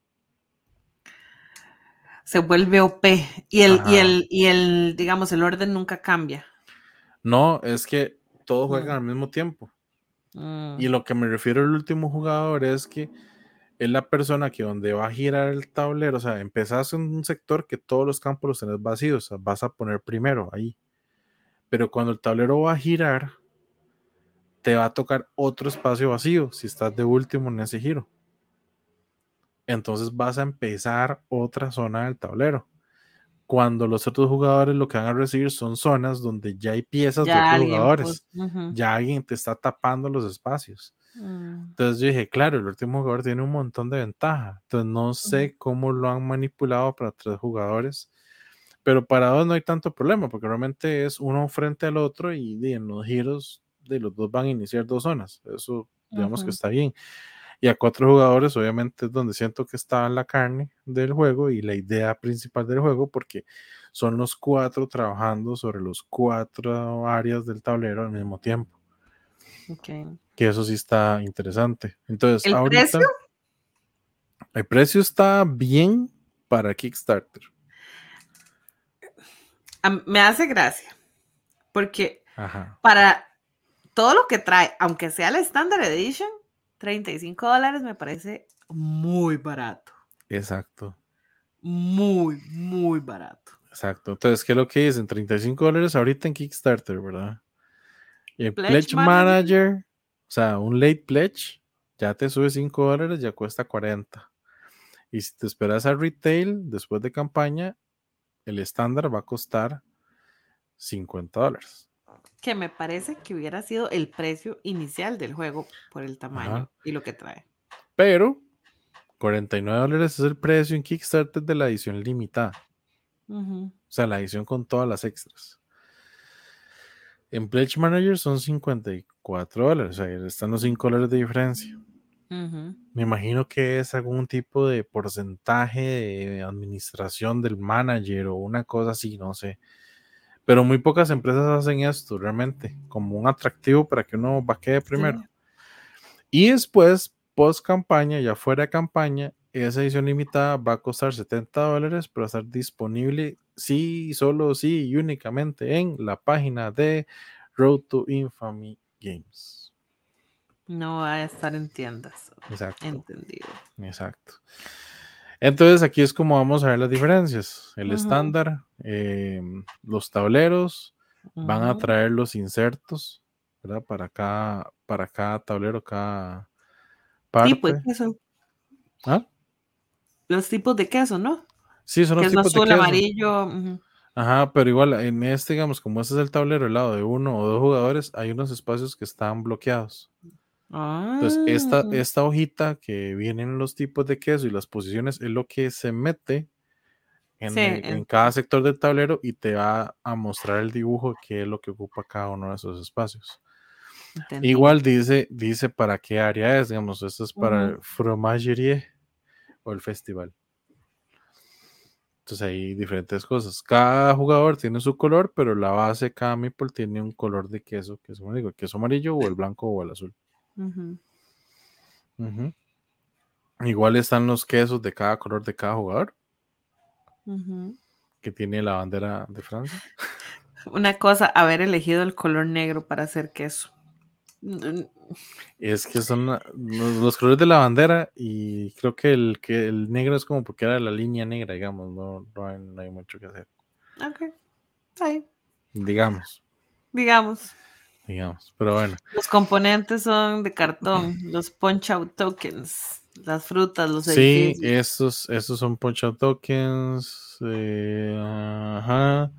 Se vuelve OP. Y el, y el, y el, digamos, el orden nunca cambia. No, es que todos juegan Mm. al mismo tiempo. Mm, Y lo que me refiero al último jugador es que es la persona que donde va a girar el tablero, o sea, empezás en un sector que todos los campos los tenés vacíos, o sea, vas a poner primero ahí. Pero cuando el tablero va a girar, te va a tocar otro espacio vacío si estás de último en ese giro. Entonces vas a empezar otra zona del tablero. Cuando los otros jugadores lo que van a recibir son zonas donde ya hay piezas de otros alguien jugadores. ujú, Ya alguien te está tapando los espacios. mm, Entonces yo dije, claro, el último jugador tiene un montón de ventaja. Entonces no sé cómo lo han manipulado para tres jugadores. Pero para dos no hay tanto problema, porque realmente es uno frente al otro y, di, en los giros de los dos van a iniciar dos zonas. Eso digamos que Ujú. está bien. Y a cuatro jugadores, obviamente, es donde siento que está la carne del juego y la idea principal del juego, porque son los cuatro trabajando sobre los cuatro áreas del tablero al mismo tiempo. ok. Que eso sí está interesante. Entonces, ¿El ahorita precio? el precio está bien para Kickstarter. Me hace gracia. Porque Ajá. para todo lo que trae, aunque sea la Standard Edition, 35 dólares me parece muy barato. Exacto. Muy, muy barato. Exacto. Entonces, ¿qué es lo que dicen? 35 dólares ahorita en Kickstarter, ¿verdad? Y el Pledge Pledge, Manager. Manager, o sea, un late pledge, ya te sube 5 dólares, ya cuesta 40. Y si te esperas a retail después de campaña, el estándar va a costar 50 dólares. Que me parece que hubiera sido el precio inicial del juego por el tamaño Ajá. y lo que trae. Pero 49 dólares es el precio en Kickstarter de la edición limitada. O sea, la edición con todas las extras. En Pledge Manager son 54 dólares. O sea, están los 5 dólares de diferencia. Me imagino que es algún tipo de porcentaje de administración del manager o una cosa así, no sé. Pero muy pocas empresas hacen esto realmente, como un atractivo para que uno vaquee primero. Sí. Y después, post campaña, ya fuera de campaña, esa edición limitada va a costar 70 dólares, pero va a estar disponible sí, solo sí y únicamente en la página de Road to Infamy Games. No va a estar en tiendas. Exacto. Entendido. Exacto. Entonces aquí es como vamos a ver las diferencias. El estándar, eh, los tableros, van a traer los insertos, ¿verdad? Para cada, para cada tablero, cada parte. Tipo de queso. ¿Ah? Los tipos de queso, ¿no? Sí, son los es tipos de azul, queso. amarillo. Ajá, pero igual en este, digamos, como este es el tablero del lado de uno o dos jugadores, hay unos espacios que están bloqueados. Entonces, esta, Ah, esta hojita que vienen los tipos de queso y las posiciones es lo que se mete en, Sí, el- en en- cada sector del tablero y te va a mostrar el dibujo que es lo que ocupa cada uno de esos espacios. entendí. Igual dice, dice para qué área es, digamos, esto es para Ujú. el fromagerie o el festival. Entonces hay diferentes cosas. Cada jugador tiene su color, pero la base, cada meeple tiene un color de queso, que es como digo, queso amarillo o el blanco o el azul. Ujú. Ujú. Igual están los quesos de cada color de cada jugador, Ujú. que tiene la bandera de Francia. Una cosa, haber elegido el color negro para hacer queso. Es que son los colores de la bandera y creo que el, que el negro es como porque era la línea negra, digamos, no, no, hay, no hay mucho que hacer. Ok. Ahí, Digamos, digamos. Digamos. Pero bueno, Los componentes son de cartón, los punch out tokens, las frutas, los sí, edificios. estos, estos son punch out tokens. eh, ajá.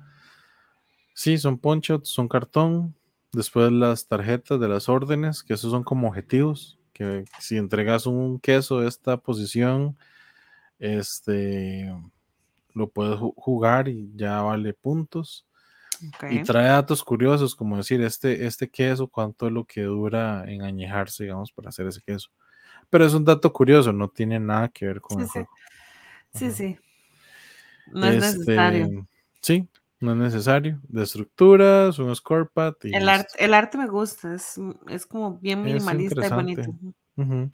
Sí, son punch outs, son cartón. Después las tarjetas de las órdenes, que esos son como objetivos. Que si entregas un queso de esta posición, este lo puedes ju- jugar y ya vale puntos. Y trae datos curiosos, como decir, este, este queso, cuánto es lo que dura en añejarse, digamos, para hacer ese queso. Pero es un dato curioso, no tiene nada que ver con Sí, el sí. juego. Sí, Ajá. sí. No es Este, necesario. Sí, no es necesario. De estructuras, un scorepad. Y El, art- el arte me gusta, es, es como bien Es minimalista y bonito. Ujú.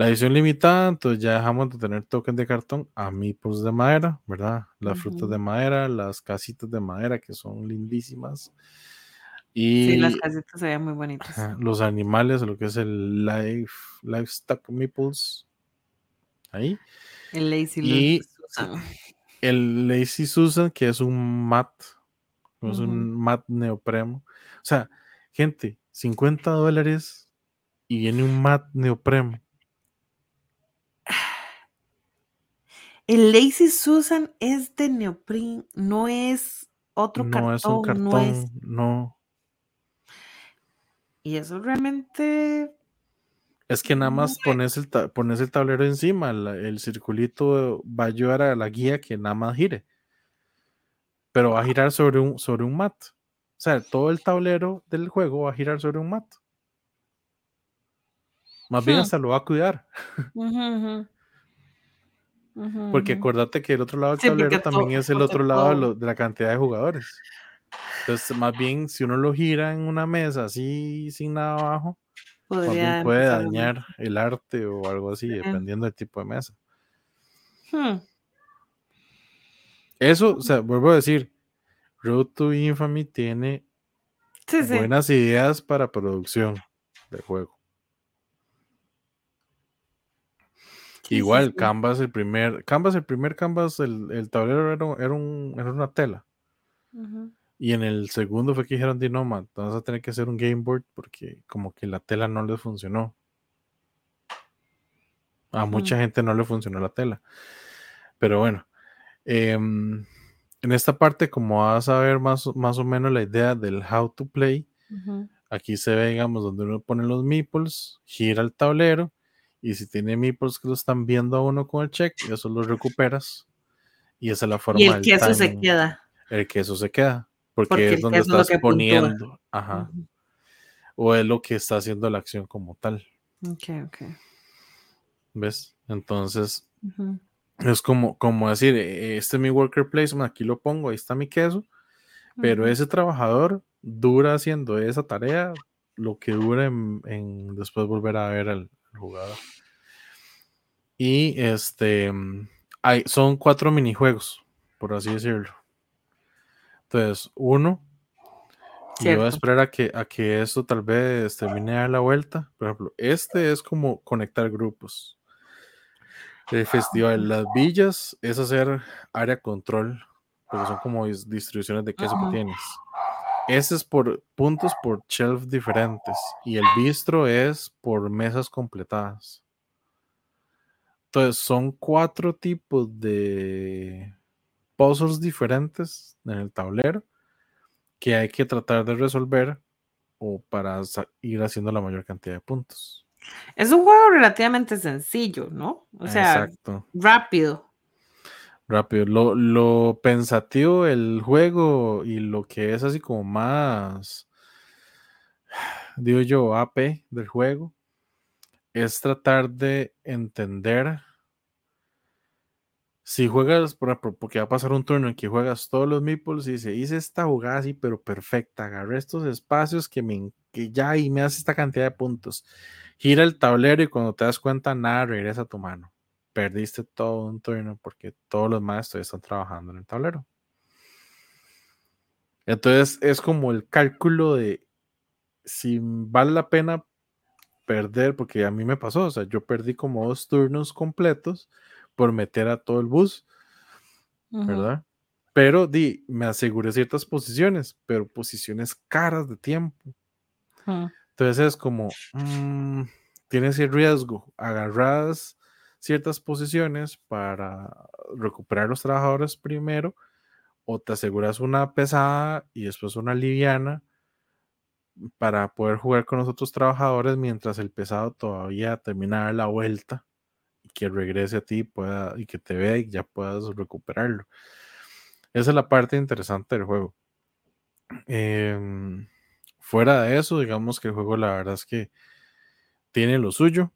La edición limitada, entonces ya dejamos de tener tokens de cartón a meeples de madera, ¿verdad? Las frutas de madera, las casitas de madera que son lindísimas. Sí, Y las casitas se ven muy bonitas. ajá, los animales, lo que es el life, livestock meeples. Ahí. El Lazy Y- Susan. El Lazy Susan, que es un mat, es un mat neopreno. O sea, gente, 50 dólares y viene un mat neopreno. El Lazy Susan es de neopren, no es otro no cartón, es un cartón, no es. no. Y eso realmente. Es que nada más pones el, pones el tablero encima, la- el circulito va a ayudar a la guía que nada más gire. Pero va a girar sobre un, sobre un mat. O sea, todo el tablero del juego va a girar sobre un mat. Más bien hasta lo va a cuidar. Porque acuérdate que el otro lado del Sí, tablero también es el otro lado de, todo- lo- de la cantidad de jugadores. Entonces, más bien, si uno lo gira en una mesa así, sin nada abajo, podría puede dañar el arte o algo así, dependiendo del tipo de mesa. Hmm, Eso, o sea, vuelvo a decir, Road to Infamy tiene Sí, sí. buenas ideas para producción de juego. Sí, sí, Igual, sí. Canvas, el primer, Canvas, el primer Canvas, el, el tablero era, un- era, un- era una tela. Y en el segundo fue que dijeron, "Di, no, man, vas a tener que hacer un game board porque como que la tela no les funcionó. A mucha gente no le funcionó la tela. Pero bueno, em, en esta parte, como vas a ver más, o- más o menos la idea del how to play, aquí se ve, digamos, donde uno pone los meeples, gira el tablero, y si tiene meeples que lo están viendo a uno con el check, eso lo recuperas. Y esa es la forma Y el del queso se timing. queda. El queso se queda. Porque, Porque es el donde queso es lo estás que puntúa. poniendo. Ajá. O es lo que está haciendo la acción como tal. Ok, ok. ¿Ves? Entonces, Ujú. es como, como decir, eh, este es mi worker placement, aquí lo pongo, ahí está mi queso. Pero ese trabajador dura haciendo esa tarea lo que dura en, en después volver a ver al, al jugador. Y este hay, son cuatro minijuegos, por así decirlo. Entonces, uno, yo voy a esperar a que, a que esto tal vez termine de dar la vuelta. Por ejemplo, este es como conectar grupos. El festival Las Villas es hacer área control, porque son como dis- distribuciones de queso que tienes. Ese es por puntos por shelf diferentes y el bistro es por mesas completadas. Entonces son cuatro tipos de puzzles diferentes en el tablero que hay que tratar de resolver o para ir haciendo la mayor cantidad de puntos. Es un juego relativamente sencillo, ¿no? O sea, Exacto. rápido. Rápido. Lo, pensativo del juego y lo que es así como más, <sighs> digo yo, AP del juego, es tratar de entender si juegas, por ejemplo, porque va a pasar un turno en que juegas todos los meeples y dice, hice esta jugada así, pero perfecta, agarré estos espacios que, me, que ya y me hace esta cantidad de puntos. Gira el tablero y cuando te das cuenta, nada regresa a tu mano. Perdiste todo un turno porque todos los maestros están trabajando en el tablero. Entonces es como el cálculo de si vale la pena perder, porque a mí me pasó, o sea, yo perdí como dos turnos completos por meter a todo el bus, ¿verdad? Pero di, me aseguré ciertas posiciones, pero posiciones caras de tiempo. Entonces es como, mm, tienes el riesgo, agarras ciertas posiciones para recuperar los trabajadores primero, o te aseguras una pesada y después una liviana para poder jugar con los otros trabajadores mientras el pesado todavía termina la vuelta que regrese a ti pueda, y que te vea y ya puedas recuperarlo. Esa es la parte interesante del juego. Em, fuera de eso, digamos que el juego la verdad es que tiene lo suyo.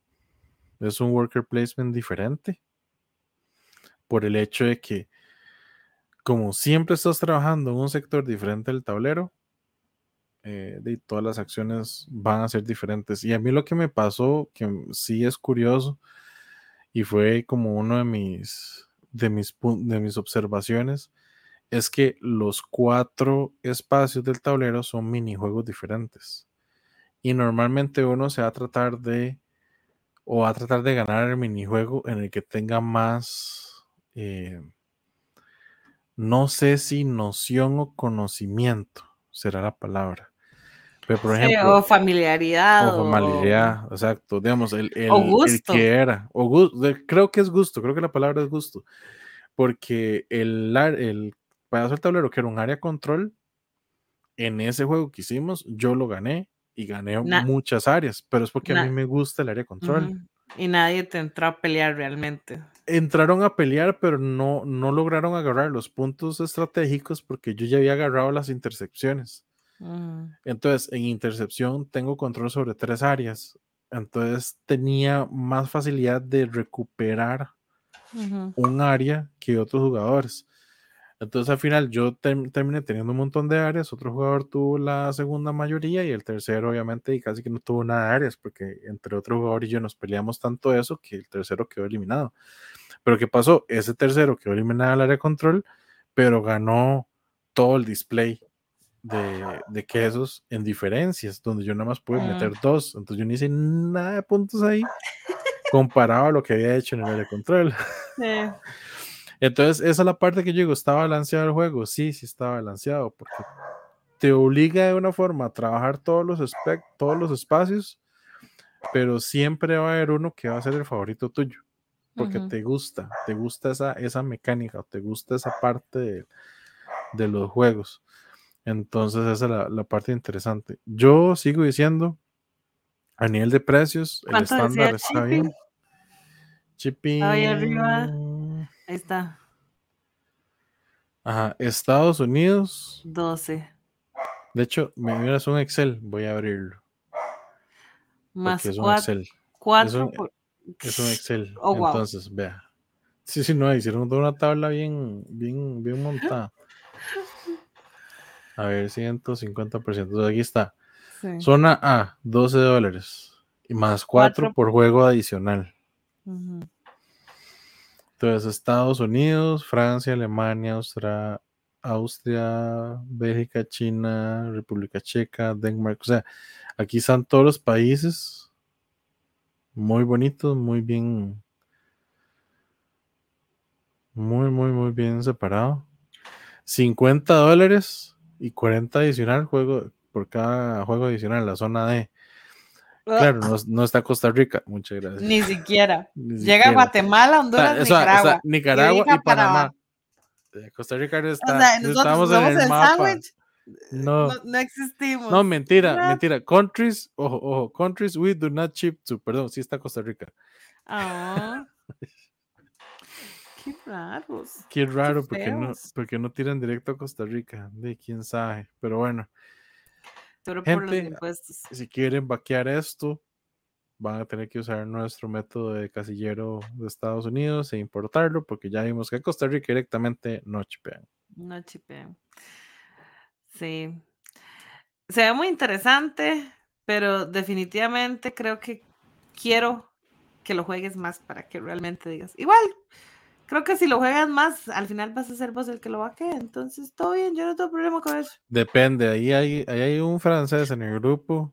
Es un worker placement diferente. Por el hecho de que, como siempre estás trabajando en un sector diferente del tablero, eh, todas las acciones van a ser diferentes. Y a mí lo que me pasó, que sí es curioso, y fue como uno de mis, de mis, de mis observaciones, es que los cuatro espacios del tablero son minijuegos diferentes. Y normalmente uno se va a tratar de, o va a tratar de ganar el minijuego en el que tenga más, eh, no sé si noción o conocimiento será la palabra por ejemplo, o familiaridad. O familiaridad, exacto. Digamos, el, el, el, que era. O creo que es gusto, creo que la palabra es gusto. Porque el, el pedazo del tablero, que era un área control, en ese juego que hicimos, yo lo gané y gané muchas áreas, pero es porque a mí me gusta el área control. Y nadie te entró a pelear realmente. Entraron a pelear, pero no, no lograron agarrar los puntos estratégicos porque yo ya había agarrado las intersecciones. Entonces, en intercepción tengo control sobre tres áreas. Entonces tenía más facilidad de recuperar un área que otros jugadores. Entonces al final yo terminé teniendo un montón de áreas, otro jugador tuvo la segunda mayoría y el tercero obviamente y casi que no tuvo nada de áreas porque entre otro jugador y yo nos peleamos tanto eso que el tercero quedó eliminado. Pero ¿qué pasó? Ese tercero quedó eliminado al área control, pero ganó todo el display de, quesos en diferencias, donde yo nada más pude mm. meter dos. Entonces yo no hice nada de puntos ahí comparado a lo que había hecho en el área control. <laughs> <laughs> Entonces, esa es la parte que yo digo, ¿está balanceado el juego? Sí, sí está balanceado, porque te obliga de una forma a trabajar todos los, todos los espacios, pero siempre va a haber uno que va a ser el favorito tuyo, porque te gusta, te gusta esa, esa mecánica, te gusta esa parte de, de los juegos. Entonces esa es la, parte interesante. Yo sigo diciendo, a nivel de precios, el estándar está bien. Shipping. Ahí arriba. Ahí está. Ajá, Estados Unidos. 12. De hecho, me miras un Excel, voy a abrirlo. Más es un Excel. es, un, es un Excel. Oh, Entonces, vea. Sí, sí, no, hicieron toda una tabla bien, bien, bien montada. A ver, 150%. Aquí está. Zona A, 12 dólares. Y más 4, por juego adicional. Entonces, Estados Unidos, Francia, Alemania, Austria, Austria, Bélgica, China, República Checa, Denmark. O sea, aquí están todos los países. Muy bonitos, muy bien. Muy, muy, muy bien separado. 50 dólares y 40 adicional juego por cada juego adicional, la zona D. Ah. Claro, no, está Costa Rica, muchas gracias. Ni siquiera. <laughs> Llega Guatemala, Honduras, Nicaragua. Nicaragua y, Panamá. Eh, Costa Rica no está. estamos en el, mapa. No. no. existimos. No, mentira, mentira. Countries, ojo, ojo, countries we do not ship to. Perdón, sí está Costa Rica. Ah. <laughs> Qué raros. Qué raro, porque, no, porque no tiran directo a Costa Rica. De quién sabe. Pero bueno, Pero por los Gente, impuestos. si quieren vaquear esto, van a tener que usar nuestro método de casillero de Estados Unidos e importarlo, porque ya vimos que Costa Rica directamente no chipean. No chipean. Sí. Se ve muy interesante, pero definitivamente creo que quiero que lo juegues más para que realmente digas. Igual, creo que si lo juegas más, al final vas a ser vos el que lo vaquee. Entonces, todo bien, yo no tengo problema con eso. Depende, ahí hay, ahí hay un francés en el grupo.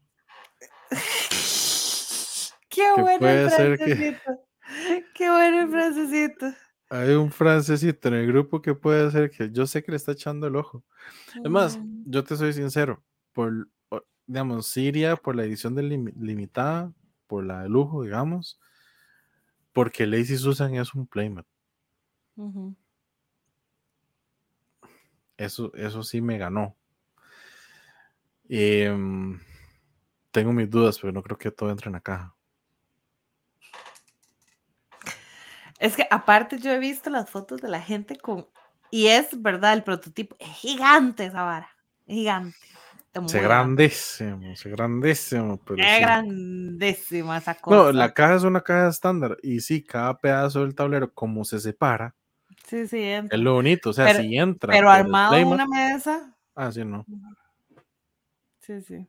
<laughs> Qué bueno el ser que- francesito. Qué bueno el francesito. Hay un francesito en el grupo que puede ser que yo sé que le está echando el ojo. Es más, yo te soy sincero, por, por- digamos, Siria, por la edición de lim- limitada, por la de lujo, digamos, porque Lazy Susan es un playmat. Eso, eso sí me ganó. Em, tengo mis dudas, pero no creo que todo entre en la caja. Es que aparte yo he visto las fotos de la gente con... Y es verdad, el prototipo es gigante esa vara. Es gigante. Mueve. grandísimo, se grandísimo, pero Es sí. grandísima esa cosa. No, la caja es una caja estándar y sí, cada pedazo del tablero, como se separa, Sí, sí, entra. es lo bonito. O sea, Pero- si entra. Pero armado en una mesa. Ah, sí, no. Sí, sí.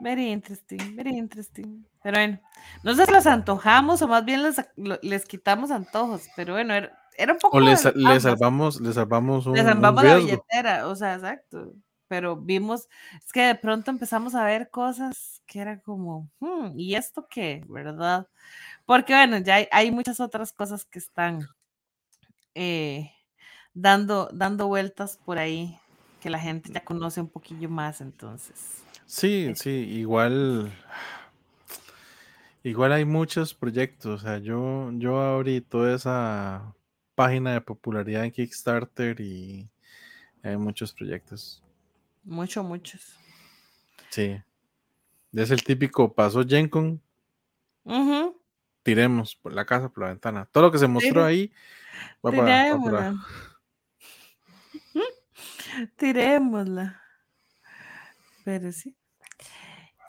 Very interesting, very interesting. Pero bueno, no sé si los antojamos o más bien les, les quitamos antojos, pero bueno, era, era un poco. O le, de sa- le ambas. salvamos, le salvamos un, Le un salvamos la billetera, o sea, exacto. Pero vimos, es que de pronto empezamos a ver cosas que era como, "Hmm, ¿y esto qué? ¿Verdad? Porque bueno, ya hay, hay muchas otras cosas que están eh, dando, dando vueltas por ahí, que la gente ya conoce un poquillo más, entonces. Sí, sí, igual. <sighs> Igual hay muchos proyectos. O sea, yo, yo abrí toda esa página de popularidad en Kickstarter y hay muchos proyectos. Mucho, muchos. Sí. Es el típico paso Gencon, Ujú, tiremos por la casa, por la ventana. Todo lo que se mostró ahí va para, va para- <laughs> Tirémosla. Pero sí.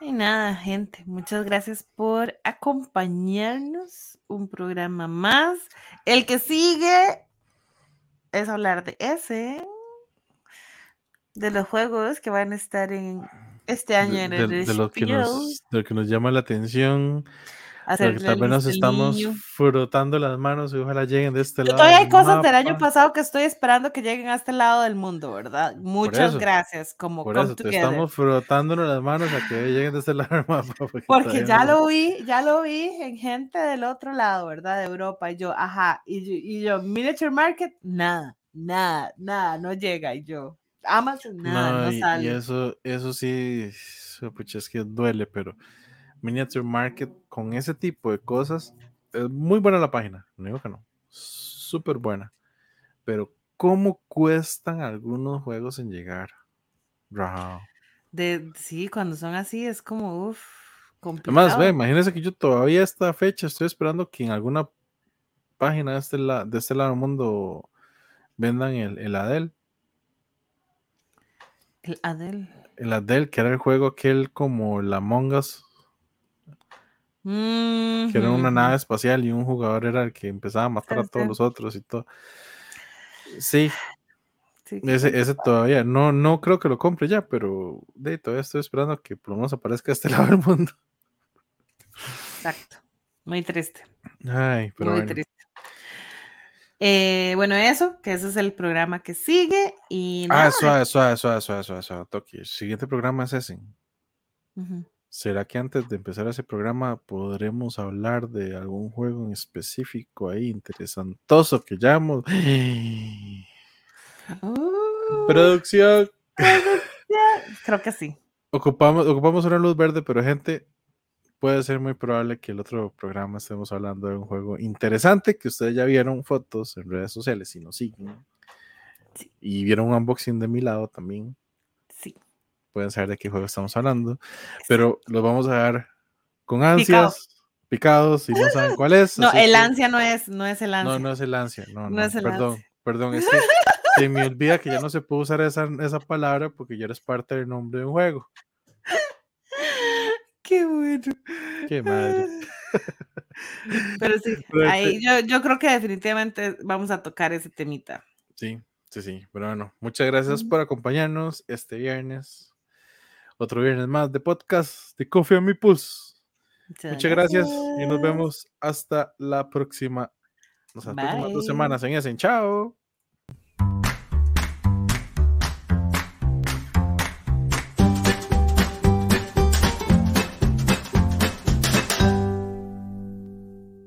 Y nada, gente, muchas gracias por acompañarnos. Un programa más. El que sigue es hablar de ese. De los juegos que van a estar en este año de, en de- el de lo que nos, de lo que nos llama la atención. Que hacerle tal vez nos estamos niño. frotando las manos y ojalá lleguen de este lado. todavía hay cosas del año mapa. pasado que estoy esperando que lleguen a este lado del mundo, ¿verdad? Muchas eso, gracias, como Por eso, te estamos frotándonos las manos a que lleguen de este <laughs> lado del mapa. Porque, Porque ya no- lo vi, ya lo vi en gente del otro lado, ¿verdad? De Europa. Y yo, ajá. Y yo, y yo Miniature Market, nada, nada, nada, no llega. Y yo, Amazon, nada, no, No, y, y sale. eso, eso sí, pucha, es que duele, pero Miniature Market con ese tipo de cosas es muy buena la página, no digo que no, súper buena, pero ¿cómo cuestan algunos juegos en llegar? Rajao. De, sí, cuando son así es como, uff, complicado. Además, ve, imagínense que yo todavía a esta fecha estoy esperando que en alguna página de este, la- de este lado del mundo vendan el, el Adel. El Adel. El Adel, que era el juego aquel como la Among Us, que era una nave espacial y un jugador era el que empezaba a matar a todos los otros y todo. Sí, ese, ese todavía, no, no creo que lo compre ya, pero de, todavía estoy esperando que por lo menos aparezca este <laughs> lado del mundo. Exacto. Muy triste. Ay, pero muy bueno. triste. Eh, bueno, eso, que ese es el programa que sigue. Y Ah, suave, suave, suave, suave, suave, suave, Toki. El siguiente programa es ese. Ujú. ¿Será que antes de empezar ese programa podremos hablar de algún juego en específico ahí interesantoso que. Uh, Producción. Creo que sí. Ocupamos, ocupamos una luz verde, pero gente, puede ser muy probable que el otro programa estemos hablando de un juego interesante que ustedes ya vieron fotos en redes sociales y nos siguen. Sí. Y vieron un unboxing de mi lado también. Pueden saber de qué juego estamos hablando. Pero los vamos a dar con ansias picados y no saben cuál es. No, el que- ansia no es, no es el ansia. No, no es el ansia. No, No no, es el perdón, ansia. perdón, es que se me olvida que ya no se puede usar esa, esa palabra porque ya eres parte del nombre de un juego. <laughs> Qué bueno. Qué madre. <laughs> Pero sí, <laughs> ahí yo, yo creo que definitivamente vamos a tocar ese temita. Sí, sí, sí. Pero bueno, muchas gracias por acompañarnos este viernes. Otro viernes más de podcast de Coffee on Mi Pulse. Muchas gracias y nos vemos hasta la próxima. O sea, próximas dos semanas en ese. Chao.